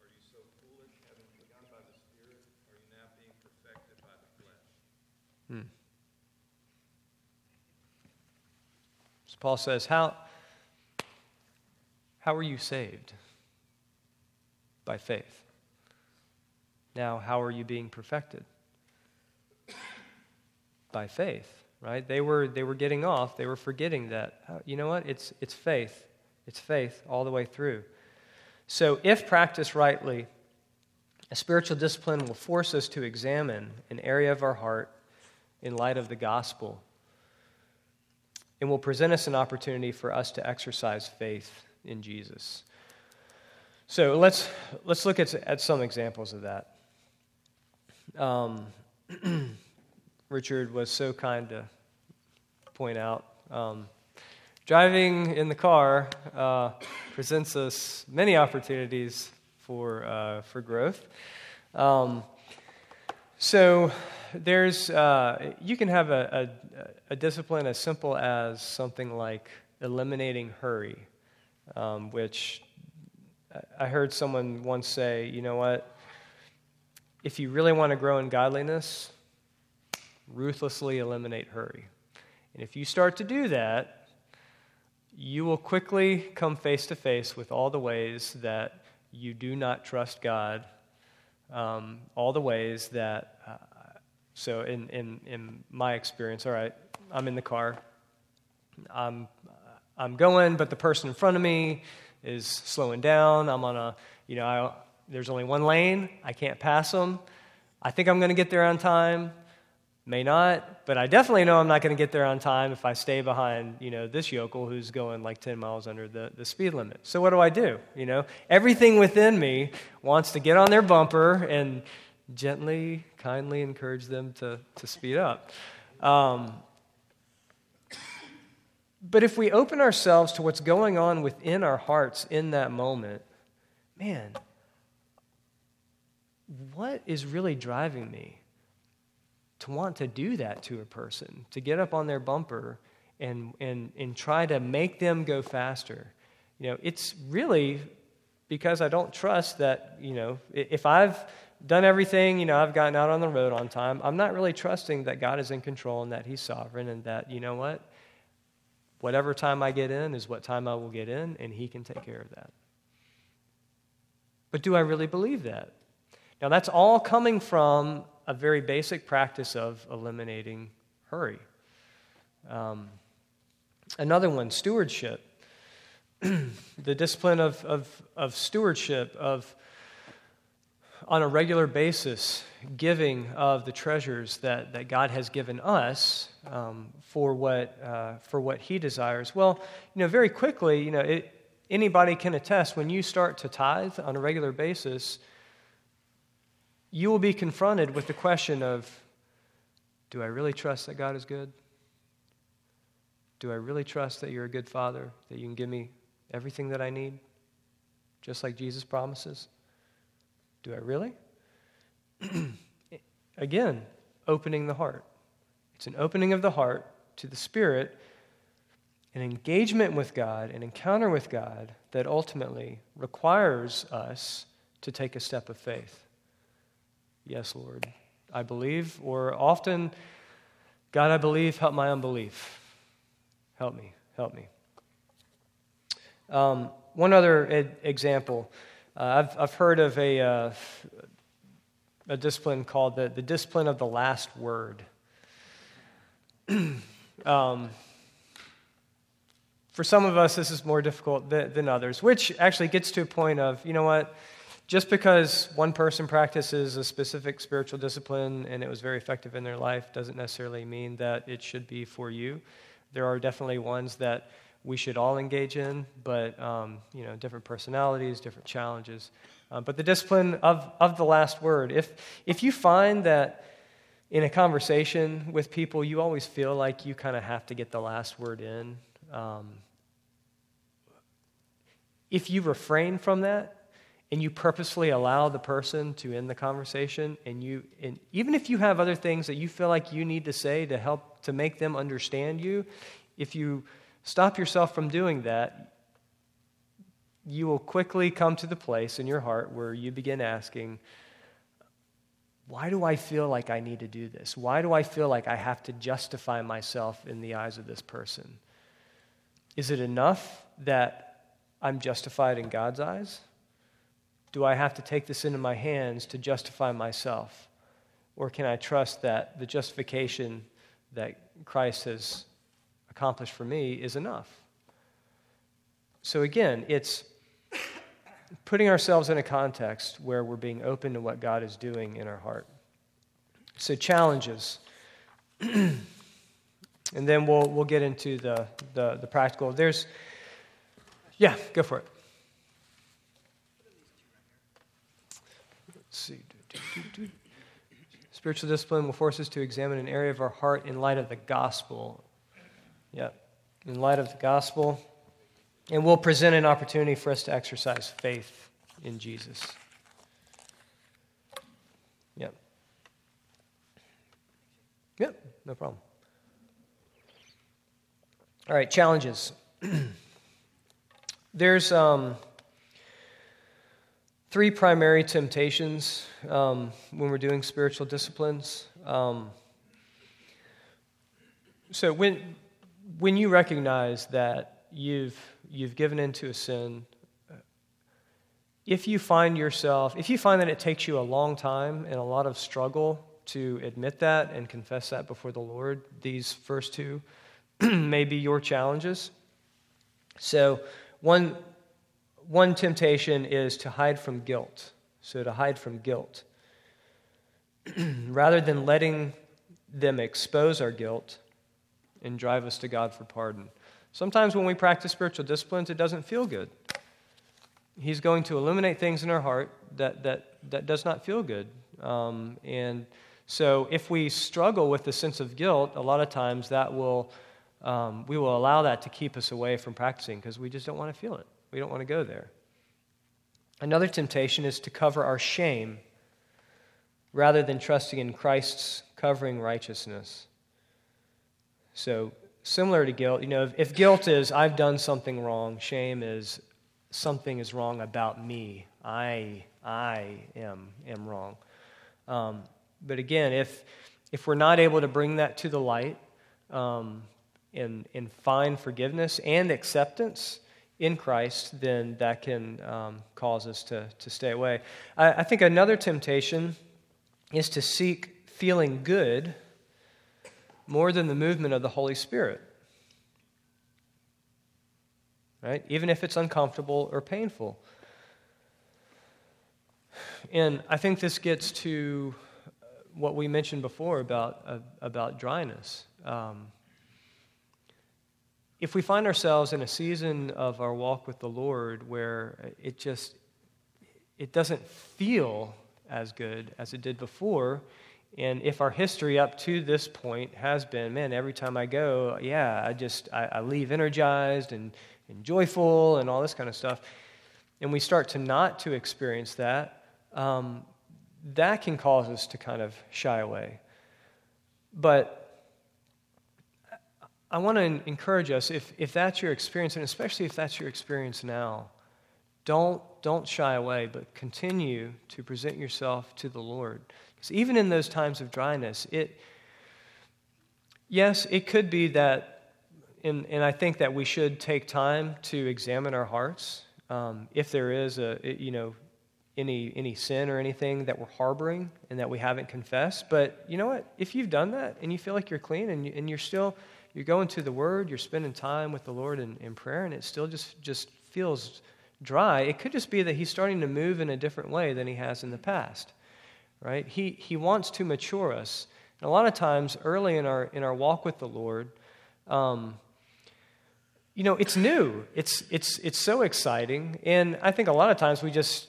Are you so foolish, having begun by the Spirit? Are you now being perfected by the flesh? Hmm. So Paul says, How, how are you saved? By faith. Now, how are you being perfected? By faith, right? They were, they were getting off. They were forgetting that. Uh, you know what? It's, it's faith. It's faith all the way through. So, if practiced rightly, a spiritual discipline will force us to examine an area of our heart in light of the gospel and will present us an opportunity for us to exercise faith in Jesus. So let's, let's look at, at some examples of that. Um, Richard was so kind to point out um, driving in the car uh, presents us many opportunities for, uh, for growth. Um, so there's, uh, you can have a, a, a, discipline as simple as something like eliminating hurry, um, which I heard someone once say, you know what? If you really want to grow in godliness, ruthlessly eliminate hurry. And if you start to do that, you will quickly come face to face with all the ways that you do not trust God, um, all the ways that uh, so, in, in, in my experience, all right, I'm in the car. I'm, I'm going, but the person in front of me is slowing down. I'm on a, you know, I, there's only one lane. I can't pass them. I think I'm going to get there on time. May not, but I definitely know I'm not going to get there on time if I stay behind, you know, this yokel who's going like 10 miles under the, the speed limit. So what do I do? You know, everything within me wants to get on their bumper and gently, kindly encourage them to, to speed up. Um, but if we open ourselves to what's going on within our hearts in that moment, man, what is really driving me to want to do that to a person, to get up on their bumper and, and, and try to make them go faster? You know, it's really because I don't trust that, you know, if I've done everything, you know, I've gotten out on the road on time. I'm not really trusting that God is in control and that He's sovereign and that, you know what? Whatever time I get in is what time I will get in, and He can take care of that. But do I really believe that? Now, that's all coming from a very basic practice of eliminating hurry. Um, another one, stewardship. the discipline of, of, of stewardship, of on a regular basis, giving of the treasures that, that God has given us um, for, what, uh, for what He desires. Well, you know, very quickly, you know, it, anybody can attest when you start to tithe on a regular basis, you will be confronted with the question of do I really trust that God is good? Do I really trust that you're a good father, that you can give me everything that I need, just like Jesus promises? Do I really? Again, opening the heart. It's an opening of the heart to the Spirit, an engagement with God, an encounter with God that ultimately requires us to take a step of faith. Yes, Lord, I believe, or often, God, I believe, help my unbelief. Help me, help me. Um, one other ed- example uh, I've, I've heard of a, uh, a discipline called the, the discipline of the last word. um, for some of us, this is more difficult than, than others, which actually gets to a point of, you know what? Just because one person practices a specific spiritual discipline and it was very effective in their life doesn't necessarily mean that it should be for you. There are definitely ones that we should all engage in, but um, you know, different personalities, different challenges. Uh, but the discipline of, of the last word. If, if you find that in a conversation with people, you always feel like you kind of have to get the last word in, um, if you refrain from that and you purposely allow the person to end the conversation, and you, and even if you have other things that you feel like you need to say to help to make them understand you, if you stop yourself from doing that, you will quickly come to the place in your heart where you begin asking, why do I feel like I need to do this? Why do I feel like I have to justify myself in the eyes of this person? Is it enough that I'm justified in God's eyes? Do I have to take this into my hands to justify myself? Or can I trust that the justification that Christ has accomplished for me is enough. So again, it's putting ourselves in a context where we're being open to what God is doing in our heart. So, challenges. and then we'll, we'll get into the, the, the practical. There's, yeah, go for it. Let's see. Spiritual discipline will force us to examine an area of our heart in light of the gospel yeah, in light of the gospel. And will present an opportunity for us to exercise faith in Jesus. Yep. Yep, no problem. All right, challenges. There's um, three primary temptations um, when we're doing spiritual disciplines. Um, so when when you recognize that you've, you've given into a sin, if you find yourself, if you find that it takes you a long time and a lot of struggle to admit that and confess that before the Lord, these first two may be your challenges. So, one, one temptation is to hide from guilt. So, to hide from guilt. Rather than letting them expose our guilt, and drive us to God for pardon. Sometimes when we practice spiritual disciplines, it doesn't feel good. He's going to illuminate things in our heart that, that, that does not feel good. Um, and so if we struggle with the sense of guilt, a lot of times that will, um, we will allow that to keep us away from practicing because we just don't want to feel it. We don't want to go there. Another temptation is to cover our shame rather than trusting in Christ's covering righteousness. So, similar to guilt, you know, if, if guilt is I've done something wrong, shame is something is wrong about me. I, I am, am wrong. Um, but again, if, if we're not able to bring that to the light um, and, and find forgiveness and acceptance in Christ, then that can um, cause us to, to stay away. I, I think another temptation is to seek feeling good more than the movement of the Holy Spirit. Right? Even if it's uncomfortable or painful. And I think this gets to what we mentioned before about, uh, about dryness. Um, if we find ourselves in a season of our walk with the Lord where it just it doesn't feel as good as it did before, and if our history up to this point has been, man, every time I go, yeah, I just I, I leave energized and, and joyful and all this kind of stuff, and we start to not to experience that, um, that can cause us to kind of shy away. But I want to encourage us if, if that's your experience, and especially if that's your experience now, don't, don't shy away, but continue to present yourself to the Lord. Because even in those times of dryness, it, yes, it could be that, and, and I think that we should take time to examine our hearts. Um, if there is a, you know, any, any sin or anything that we're harboring and that we haven't confessed. But you know what? If you've done that and you feel like you're clean and, you, and you're still, you're going to the Word, you're spending time with the Lord in, in prayer, and it still just, just feels dry, it could just be that he's starting to move in a different way than he has in the past, right? He, he wants to mature us. And a lot of times, early in our, in our walk with the Lord, um, you know, it's new. It's, it's, it's so exciting. And I think a lot of times we just,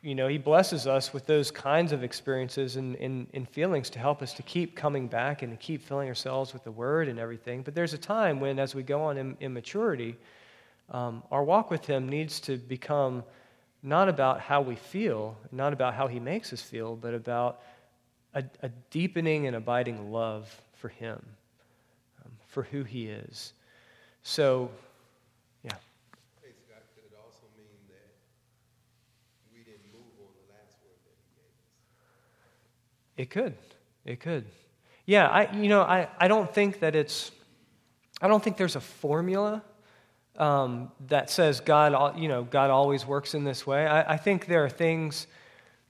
you know, He blesses us with those kinds of experiences and, and, and, feelings to help us to keep coming back and to keep filling ourselves with the Word and everything. But there's a time when, as we go on in, in maturity, um, our walk with Him needs to become not about how we feel, not about how He makes us feel, but about a, a deepening and abiding love for Him, um, for who He is. So, yeah. Praise God. Could it also mean that we didn't move on the last word that He gave us? It could. It could. Yeah, I, you know, I, I don't think that it's, I don't think there's a formula um, that says God, you know, God always works in this way. I, I think there are things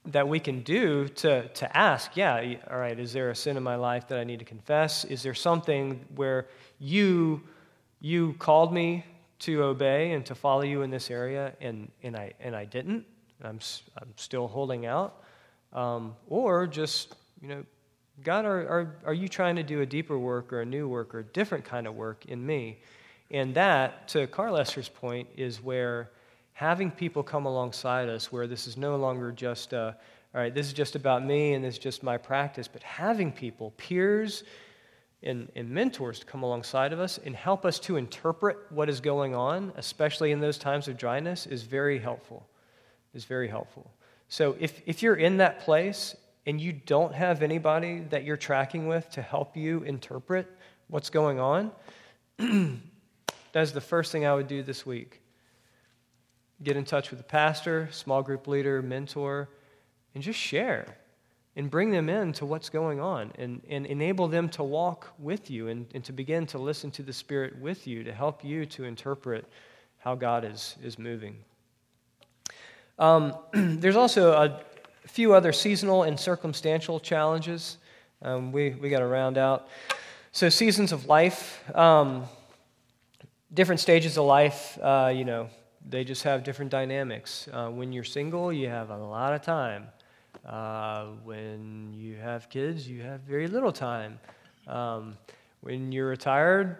that we can do to, to ask, yeah, all right, is there a sin in my life that I need to confess? Is there something where you, you called me to obey and to follow you in this area and, and, I, and I didn't? I'm, I'm still holding out. Um, or just, you know, God, are, are, are you trying to do a deeper work or a new work or a different kind of work in me? And that, to Carl Esser's point, is where having people come alongside us, where this is no longer just, uh, all right, this is just about me and this is just my practice, but having people, peers, and, and, mentors to come alongside of us and help us to interpret what is going on, especially in those times of dryness, is very helpful. Is very helpful. So if, if you're in that place and you don't have anybody that you're tracking with to help you interpret what's going on, that's the first thing I would do this week. Get in touch with the pastor, small group leader, mentor, and just share and bring them in to what's going on and, and enable them to walk with you and, and to begin to listen to the Spirit with you to help you to interpret how God is, is moving. Um, there's also a few other seasonal and circumstantial challenges um, we, we got to round out. So, seasons of life, um, different stages of life, uh, you know, they just have different dynamics. Uh, when you're single, you have a lot of time. Uh, when you have kids, you have very little time. Um, when you're retired,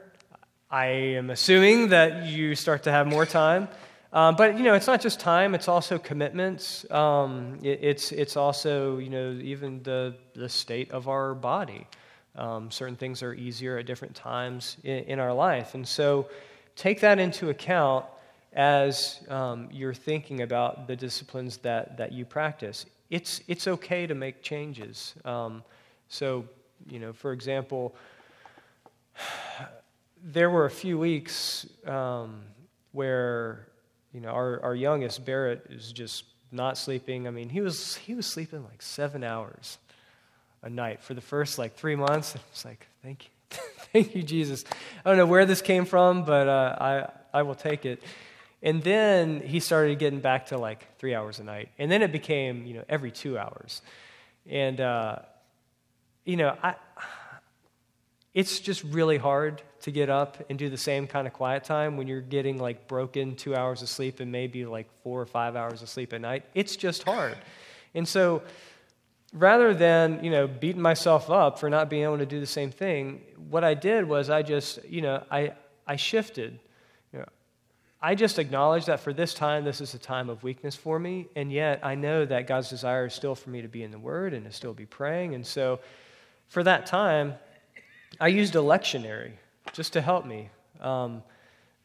I am assuming that you start to have more time. Um, but you know, it's not just time; it's also commitments. Um, it, it's it's also you know even the the state of our body. Um, certain things are easier at different times in, in, our life, and so take that into account as um, you're thinking about the disciplines that that you practice. It's it's okay to make changes. Um, so you know, for example, there were a few weeks um, where you know, our, our youngest, Barrett, is just not sleeping. I mean, he was, he was sleeping like seven hours a night for the first like three months. And it's like, thank you. Thank you, Jesus. I don't know where this came from, but uh, I, I will take it. And then he started getting back to like three hours a night. And then it became, you know, every two hours. And, uh, you know, I, it's just really hard to get up and do the same kind of quiet time when you're getting like broken two hours of sleep and maybe like four or five hours of sleep at night. It's just hard. And so rather than, you know, beating myself up for not being able to do the same thing, what I did was I just, you know, I, I shifted. You know, I just acknowledged that for this time, this is a time of weakness for me, and yet I know that God's desire is still for me to be in the Word and to still be praying. And so for that time, I used a lectionary just to help me, um,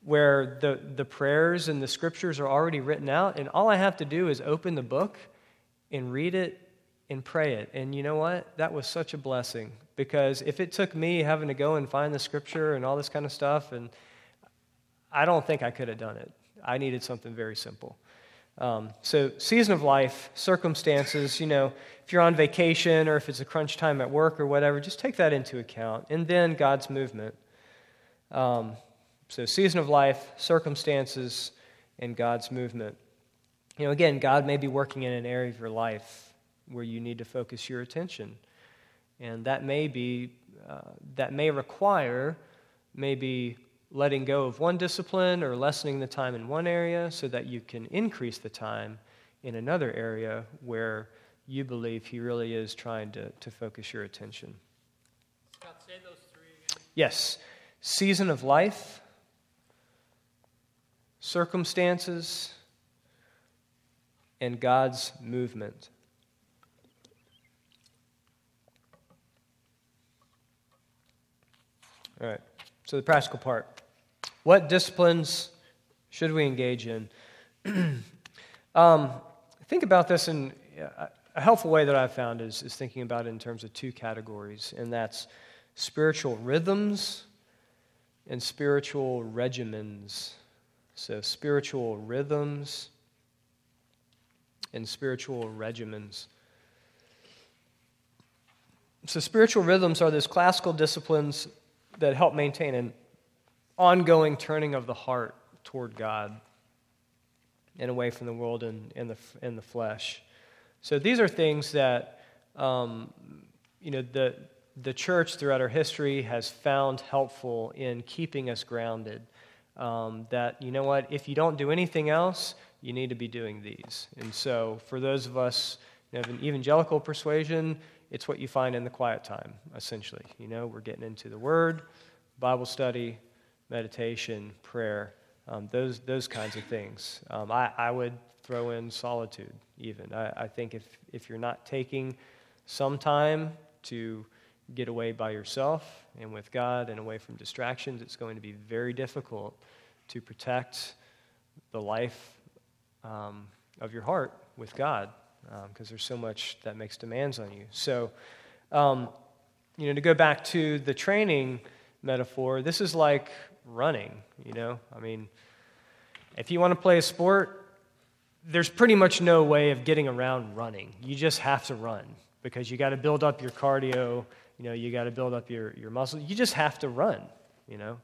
where the, the prayers and the scriptures are already written out, and all I have to do is open the book and read it and pray it. And you know what? That was such a blessing because if it took me having to go and find the scripture and all this kind of stuff, and I don't think I could have done it. I needed something very simple. Um, so, season of life, circumstances, you know, if you're on vacation or if it's a crunch time at work or whatever, just take that into account. And then God's movement. Um, so, season of life, circumstances, and God's movement. You know, again, God may be working in an area of your life where you need to focus your attention. And that may be, uh, that may require maybe letting go of one discipline or lessening the time in one area so that you can increase the time in another area where you believe He really is trying to, to focus your attention. Scott, say those three again. Yes, season of life, circumstances, and God's movement. All right, so the practical part. What disciplines should we engage in? um, think about this in a helpful way that I've found is, is thinking about it in terms of two categories, and that's spiritual rhythms and spiritual regimens. So, spiritual rhythms and spiritual regimens. So, spiritual rhythms are those classical disciplines that help maintain an ongoing turning of the heart toward God and away from the world and, the, and the flesh. So these are things that, um, you know, the, the church throughout our history has found helpful in keeping us grounded. Um, that, you know what, if you don't do anything else, you need to be doing these. And so for those of us you of an evangelical persuasion, it's what you find in the quiet time, essentially. You know, we're getting into the Word, Bible study, meditation, prayer, um, those, those kinds of things. Um, I, I would throw in solitude, even. I, I think if, if you're not taking some time to get away by yourself and with God and away from distractions, it's going to be very difficult to protect the life um, of your heart with God because um, there's so much that makes demands on you. So, um, you know, to go back to the training metaphor, this is like running, you know? I mean, if you want to play a sport, there's pretty much no way of getting around running. You just have to run because you got to build up your cardio. You know, you got to build up your, your muscles. You just have to run, you know.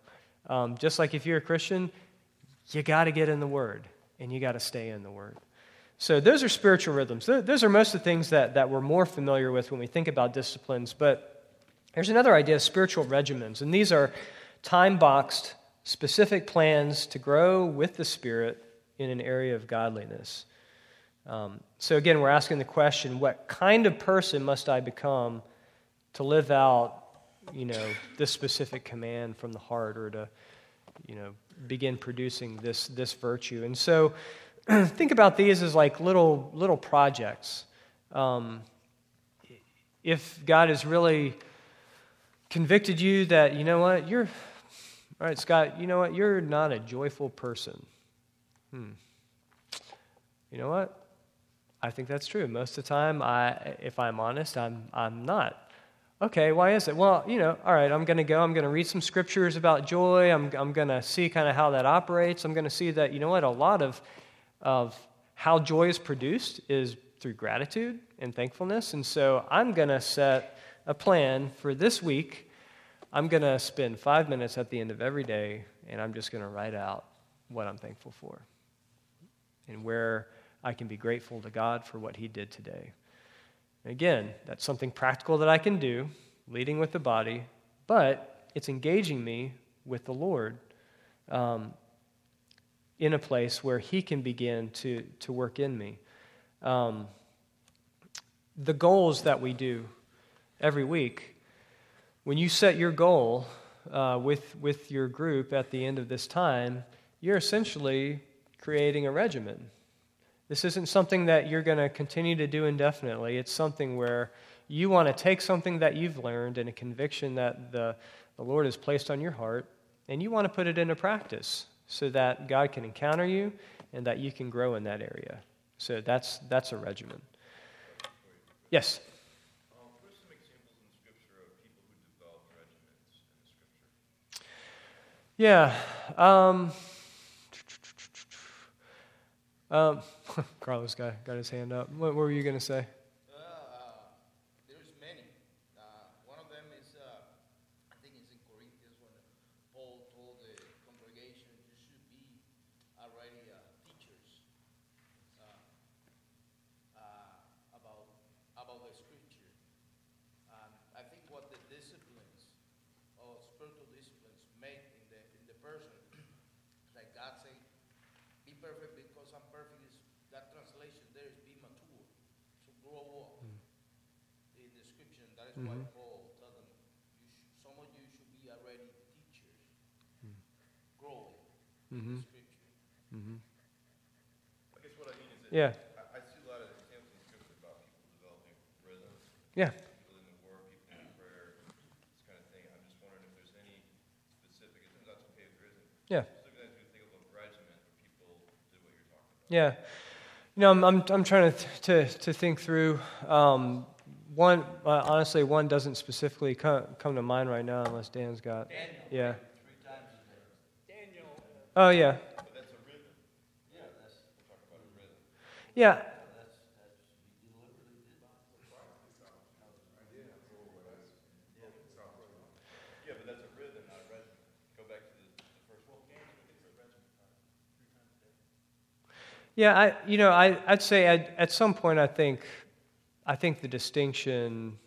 Um, just like if you're a Christian, you got to get in the Word and you got to stay in the Word. So those are spiritual rhythms. Those are most of the things that, that we're more familiar with when we think about disciplines. But there's another idea of spiritual regimens, and these are time boxed, specific plans to grow with the Spirit in an area of godliness. Um, so, again, we're asking the question what kind of person must I become to live out, you know, this specific command from the heart or to, you know, begin producing this, this virtue? And so, think about these as like little, little projects. Um, if God has really convicted you that, you know what, you're, all right, Scott, you know what, you're not a joyful person. Hmm. You know what? I think that's true. Most of the time, I, if I'm honest, I'm, I'm not. Okay, why is it? Well, you know, all right, I'm going to go. I'm going to read some scriptures about joy. I'm, I'm going to see kind of how that operates. I'm going to see that, you know what, a lot of, of how joy is produced is through gratitude and thankfulness. And so I'm going to set a plan for this week. I'm going to spend five minutes at the end of every day, and I'm just going to write out what I'm thankful for and where I can be grateful to God for what He did today. Again, that's something practical that I can do, leading with the body, but it's engaging me with the Lord um, in a place where He can begin to, to work in me. Um, the goals that we do every week, when you set your goal uh, with, with your group at the end of this time, you're essentially creating a regimen. This isn't something that you're going to continue to do indefinitely. It's something where you want to take something that you've learned and a conviction that the, the Lord has placed on your heart, and you want to put it into practice so that God can encounter you and that you can grow in that area. So that's, that's a regimen. Yes? Yeah. Um, um, Carlos got, got his hand up. What, what were you going to say? Uh, there's many. Uh, one of them is, uh, I think it's in Corinthians when Paul told the congregation, you should be already uh, teachers uh, uh, about about the scripture. And I think what the disciplines or spiritual disciplines make in the in the person, like God say, be perfect because I'm perfect. Is that translation there is be mature, so grow up in the scripture. and That is why Paul told them, you should, some of you should be already teachers, mm. growing in the scripture. Mm-hmm. I guess what I mean is that Yeah. I, I see a lot of examples in Scripture about people developing rhythms, Yeah. people in the Word, people in prayer, this kind of thing. I'm just wondering if there's any specific, it turns out it's okay if there isn't. Yeah. Specific that you think of a regimen where people did what you're talking about. Yeah. You know, I'm, I'm, I'm trying to, to, to think through. Um, one, uh, honestly, one doesn't specifically come, come to mind right now unless Dan's got. Yeah. Daniel, Oh, yeah. But that's a rhythm. Yeah, that's, we're talking about a rhythm. Yeah. Yeah, but that's a rhythm, not a regimen. Go back to the, the first one. It's a regimen. Yeah, I, you know, I, I'd say at, at some point, I think, I think the distinction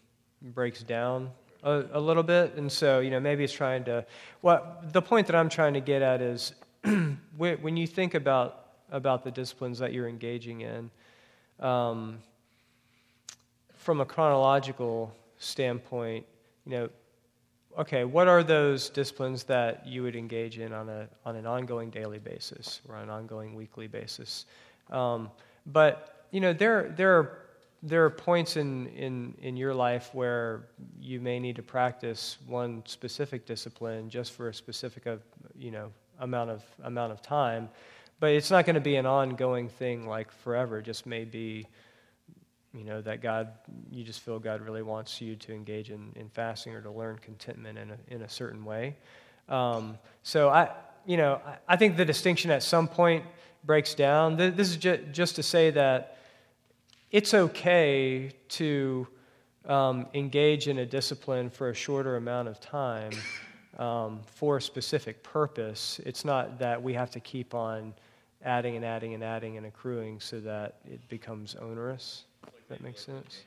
breaks down a, a little bit, and so you know, maybe it's trying to. What the point that I'm trying to get at is, when when you think about about the disciplines that you're engaging in, um, from a chronological standpoint, you know, okay, what are those disciplines that you would engage in on, a, on an ongoing daily basis or on an ongoing weekly basis? Um, but, you know, there, there, are, there are points in, in, in your life where you may need to practice one specific discipline just for a specific, uh, you know, amount of, amount of time. But it's not going to be an ongoing thing like forever. It just may be you know that god you just feel god really wants you to engage in, in fasting or to learn contentment in a, in a certain way um, so i you know I, I think the distinction at some point breaks down this is ju- just to say that it's okay to um, engage in a discipline for a shorter amount of time um, for a specific purpose it's not that we have to keep on adding and adding and adding and accruing so that it becomes onerous that makes sense.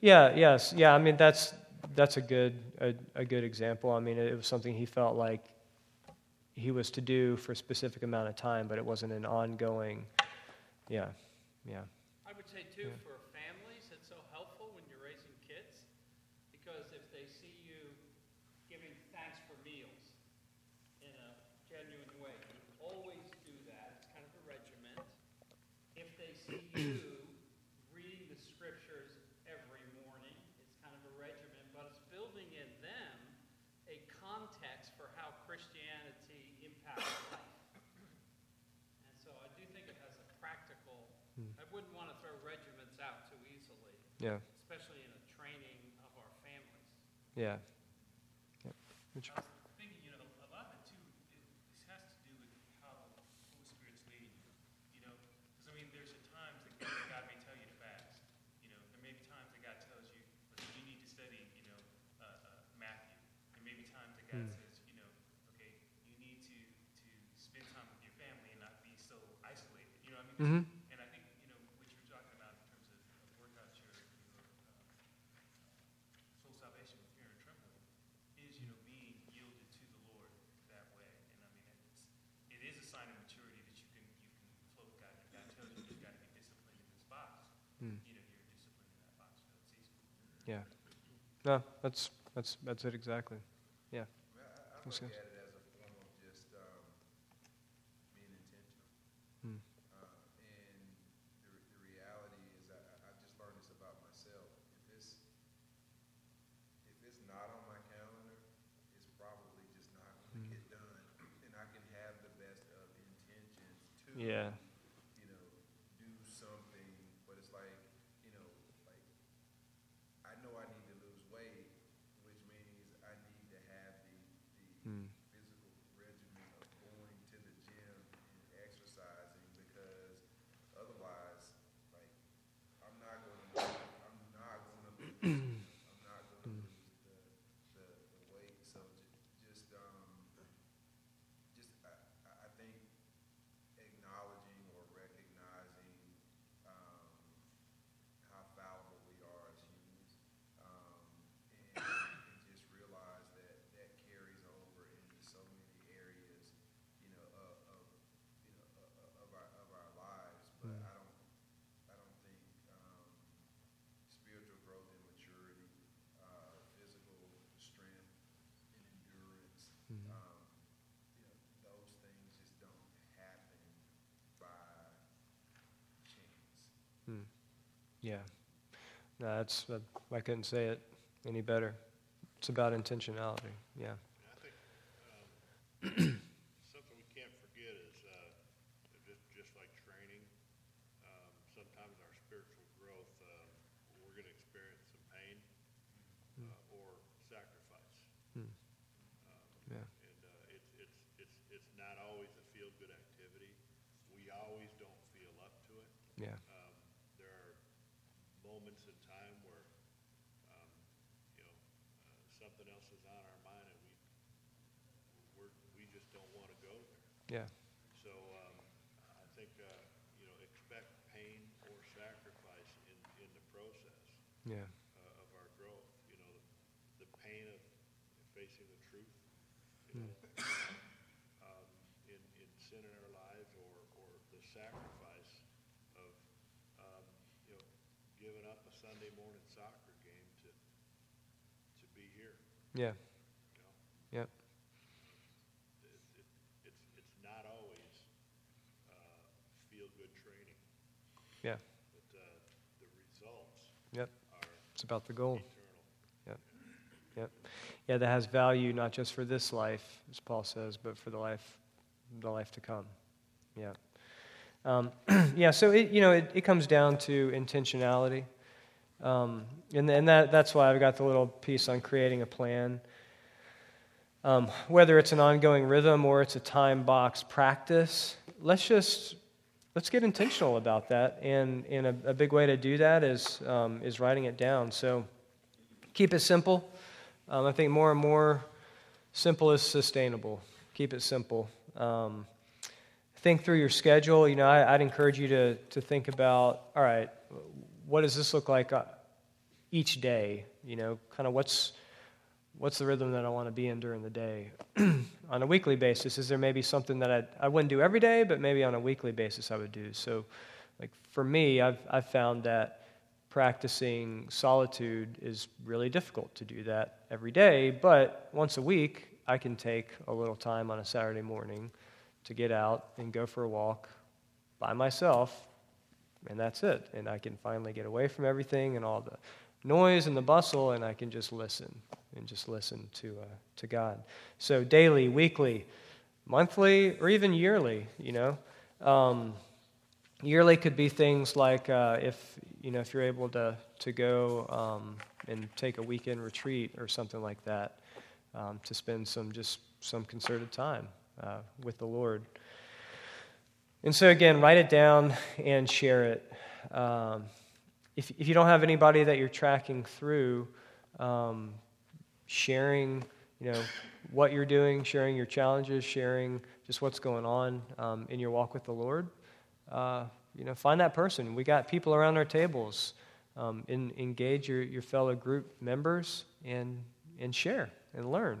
Yeah, yes, yeah. I mean, that's that's a good a, a good example. I mean, it was something he felt like he was to do for a specific amount of time, but it wasn't an ongoing. Yeah, yeah, I would say too, for families, it's so helpful when you're raising kids, because if they see you giving thanks for meals in a genuine way, you always do that, it's kind of a regiment. If they see you reading the scriptures every morning, it's kind of a regimen, but it's building in them a context for how Christianity impacts life. And so I do think it has a practical, I wouldn't want to throw regiments out too easily, yeah, especially in a training of our families. yeah. yeah. Which- I was thinking, you know, a lot of it too, it, this has to do with how the Holy Spirit's leading you. You know, because I mean, there's at times that God, God may tell you to fast. You know, there may be times that God tells you, listen, you need to study, you know, uh, uh, Matthew. There may be times that God says, you know, okay, you need to to spend time with your family and not be so isolated. You know, what I mean, Mhm. and I think you know what you're talking about in terms of, of work out your, your uh, Yeah. No, that's that's that's it exactly. Yeah. I, I That's look good. at it as a form of just um, being intentional. Hmm. Uh, and the, the reality is, I, I I just learned this about myself. If it's if it's not on my calendar, it's probably just not going to get done. And I can have the best of intentions to Yeah. you know, do something, but it's like, you know, like, I know I need to lose weight, which means I need to have the, the Hmm. physical regimen of going to the gym and exercising, because otherwise, like, I'm not gonna, I'm not gonna lose, I'm not gonna lose the, the, the weight, so ju- just, um, just, I, I- I think acknowledging or recognizing um, how fallible we are as humans, um, and, and just realize that that carries over into so many areas, you know, of, of you know of, of our of our lives. But I don't I don't think um, spiritual growth and maturity, uh, physical strength and endurance. Um, you know, those things just don't happen by chance. Yeah. No, that's I couldn't say it any better. It's about intentionality. Yeah. And I think um, something we can't forget is uh, just, just like training, um, sometimes our spiritual growth, um, we're going to experience some pain uh, or sacrifice. Hmm. Um, Yeah. And uh, it's, it's, it's, it's not always a feel-good activity. We always don't feel up to it. Yeah. Um, there are moments in time where, um, you know, uh, something else is on our mind and we, we're, we just don't want to go there. Yeah. So, um, I think, uh, you know, expect pain or sacrifice in, in the process Yeah. uh, of our growth. You know, the, the pain of facing the truth, you know, um, in, in sin in our lives, or, or the sacrifice of, um, you know, giving up a Sunday morning soccer game to, to be here, Yeah. you know. Yep. It, it, it's, it's not always, uh, feel-good training, Yeah. but, uh, the results Yep. are It's about the goal. eternal. Yep. Yeah, that has value not just for this life, as Paul says, but for the life, the life to come. Yeah. Um, yeah. So it, you know, it, it comes down to intentionality, um, and and that that's why I've got the little piece on creating a plan. Um, whether it's an ongoing rhythm or it's a time box practice, let's just let's get intentional about that. And and a, a big way to do that is um, is writing it down. So keep it simple. Um, I think more and more simple is sustainable. Keep it simple. Um, think through your schedule. You know, I, would encourage you to, to think about all right, what does this look like uh, each day? You know, kind of what's what's the rhythm that I want to be in during the day on a weekly basis? Is there maybe something that I'd, I wouldn't do every day, but maybe on a weekly basis I would do? So, like for me, I've I've found that practicing solitude is really difficult to do that every day, but once a week, I can take a little time on a Saturday morning to get out and go for a walk by myself, and that's it. And I can finally get away from everything and all the noise and the bustle, and I can just listen and just listen to, uh, to God. So, daily, weekly, monthly, or even yearly, you know. Um, yearly could be things like uh, if you know if you're able to to go um, and take a weekend retreat or something like that um, to spend some just some concerted time uh, with the Lord. And so again, write it down and share it. Um, if if you don't have anybody that you're tracking through, um, sharing you know what you're doing, sharing your challenges, sharing just what's going on um, in your walk with the Lord uh, you know, find that person. We got people around our tables. Um, in, engage your, your fellow group members and, and share and learn.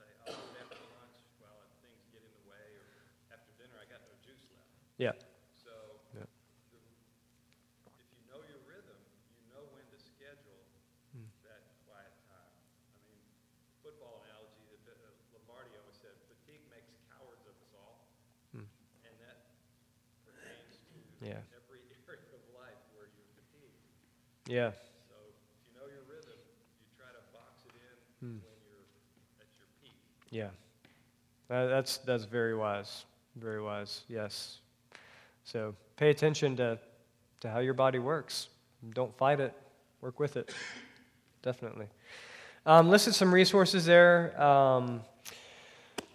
Yeah. So if you know your rhythm, you try to box it in Hmm. when you're at your peak. Yeah. Uh, that's, that's very wise. Very wise. Yes. So pay attention to, to how your body works. Don't fight it, work with it. Definitely. Um, listed some resources there. Um,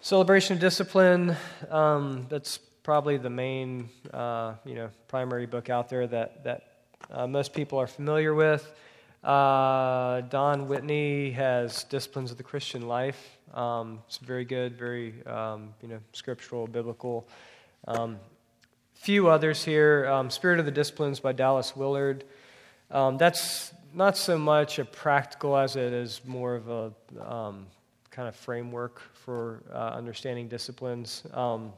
Celebration of Discipline, um, that's probably the main, uh, you know, primary book out there that, that uh, most people are familiar with. Uh, Don Whitney has Disciplines of the Christian Life. Um, it's very good, very, um, you know, scriptural, biblical. Um, few others here. Um, Spirit of the Disciplines by Dallas Willard. Um, that's not so much a practical as it is more of a um, kind of framework for uh, understanding disciplines. I've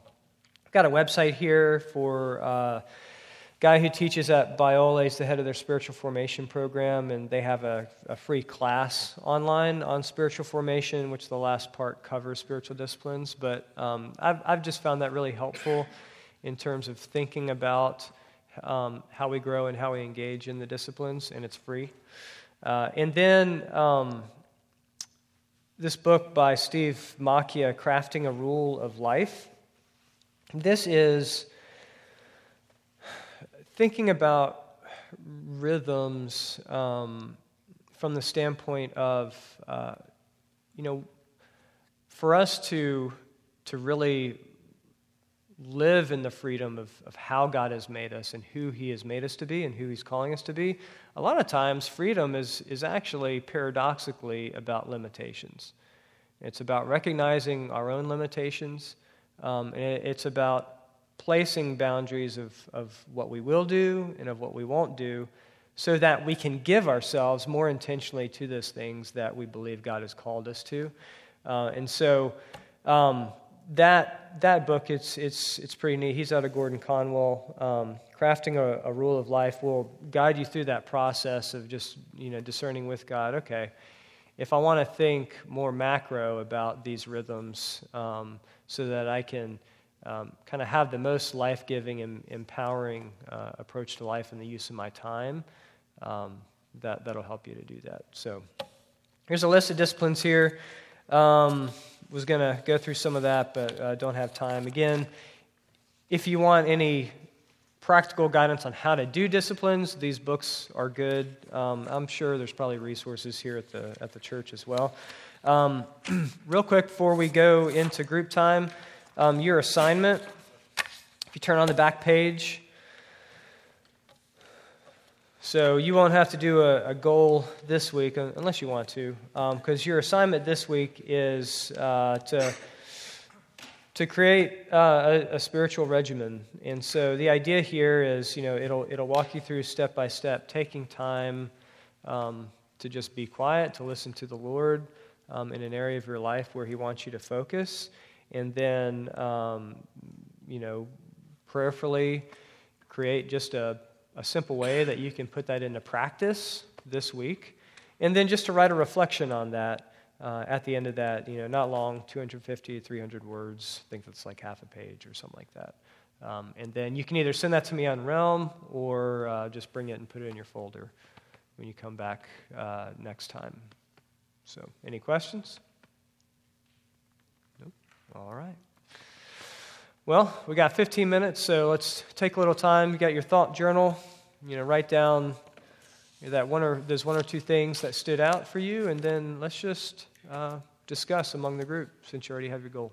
got a website here for uh, guy who teaches at Biola. is the head of their spiritual formation program, and they have a, a free class online on spiritual formation, which the last part covers spiritual disciplines. But um, I've, I've just found that really helpful in terms of thinking about um, how we grow and how we engage in the disciplines, and it's free. Uh, and then um, this book by Steve Macchia, Crafting a Rule of Life. This is thinking about rhythms um, from the standpoint of, uh, you know, for us to, to really live in the freedom of, of how God has made us and who He has made us to be and who He's calling us to be, a lot of times freedom is, is actually paradoxically about limitations. It's about recognizing our own limitations, um, and it, it's about placing boundaries of, of what we will do and of what we won't do so that we can give ourselves more intentionally to those things that we believe God has called us to. Uh, and so, um, that that book it's it's it's pretty neat. He's out of Gordon Conwell. Um, crafting a, a, rule of life will guide you through that process of just you know discerning with God. Okay, if I want to think more macro about these rhythms, um, so that I can um, kind of have the most life giving and empowering uh, approach to life and the use of my time, um, that that'll help you to do that. So here's a list of disciplines here. Um, was going to go through some of that, but uh, don't have time. Again, if you want any practical guidance on how to do disciplines, these books are good. Um, I'm sure there's probably resources here at the, at the church as well. Um, real quick before we go into group time, um, your assignment, if you turn on the back page, so you won't have to do a, a goal this week unless you want to, because um, your assignment this week is uh, to to create uh, a, a, spiritual regimen. And so the idea here is, you know, it'll it'll walk you through step by step, taking time um, to just be quiet, to listen to the Lord um, in an area of your life where He wants you to focus, and then, um, you know, prayerfully create just a a simple way that you can put that into practice this week. And then just to write a reflection on that uh, at the end of that, you know, not long, 250, 300 words. I think that's like half a page or something like that. Um, and then you can either send that to me on Realm or uh, just bring it and put it in your folder when you come back uh, next time. So, any questions? All right. Well, we got 15 minutes, so let's take a little time. You got your thought journal. You know, write down that one or there's one or two things that stood out for you, and then let's just uh, discuss among the group since you already have your goal.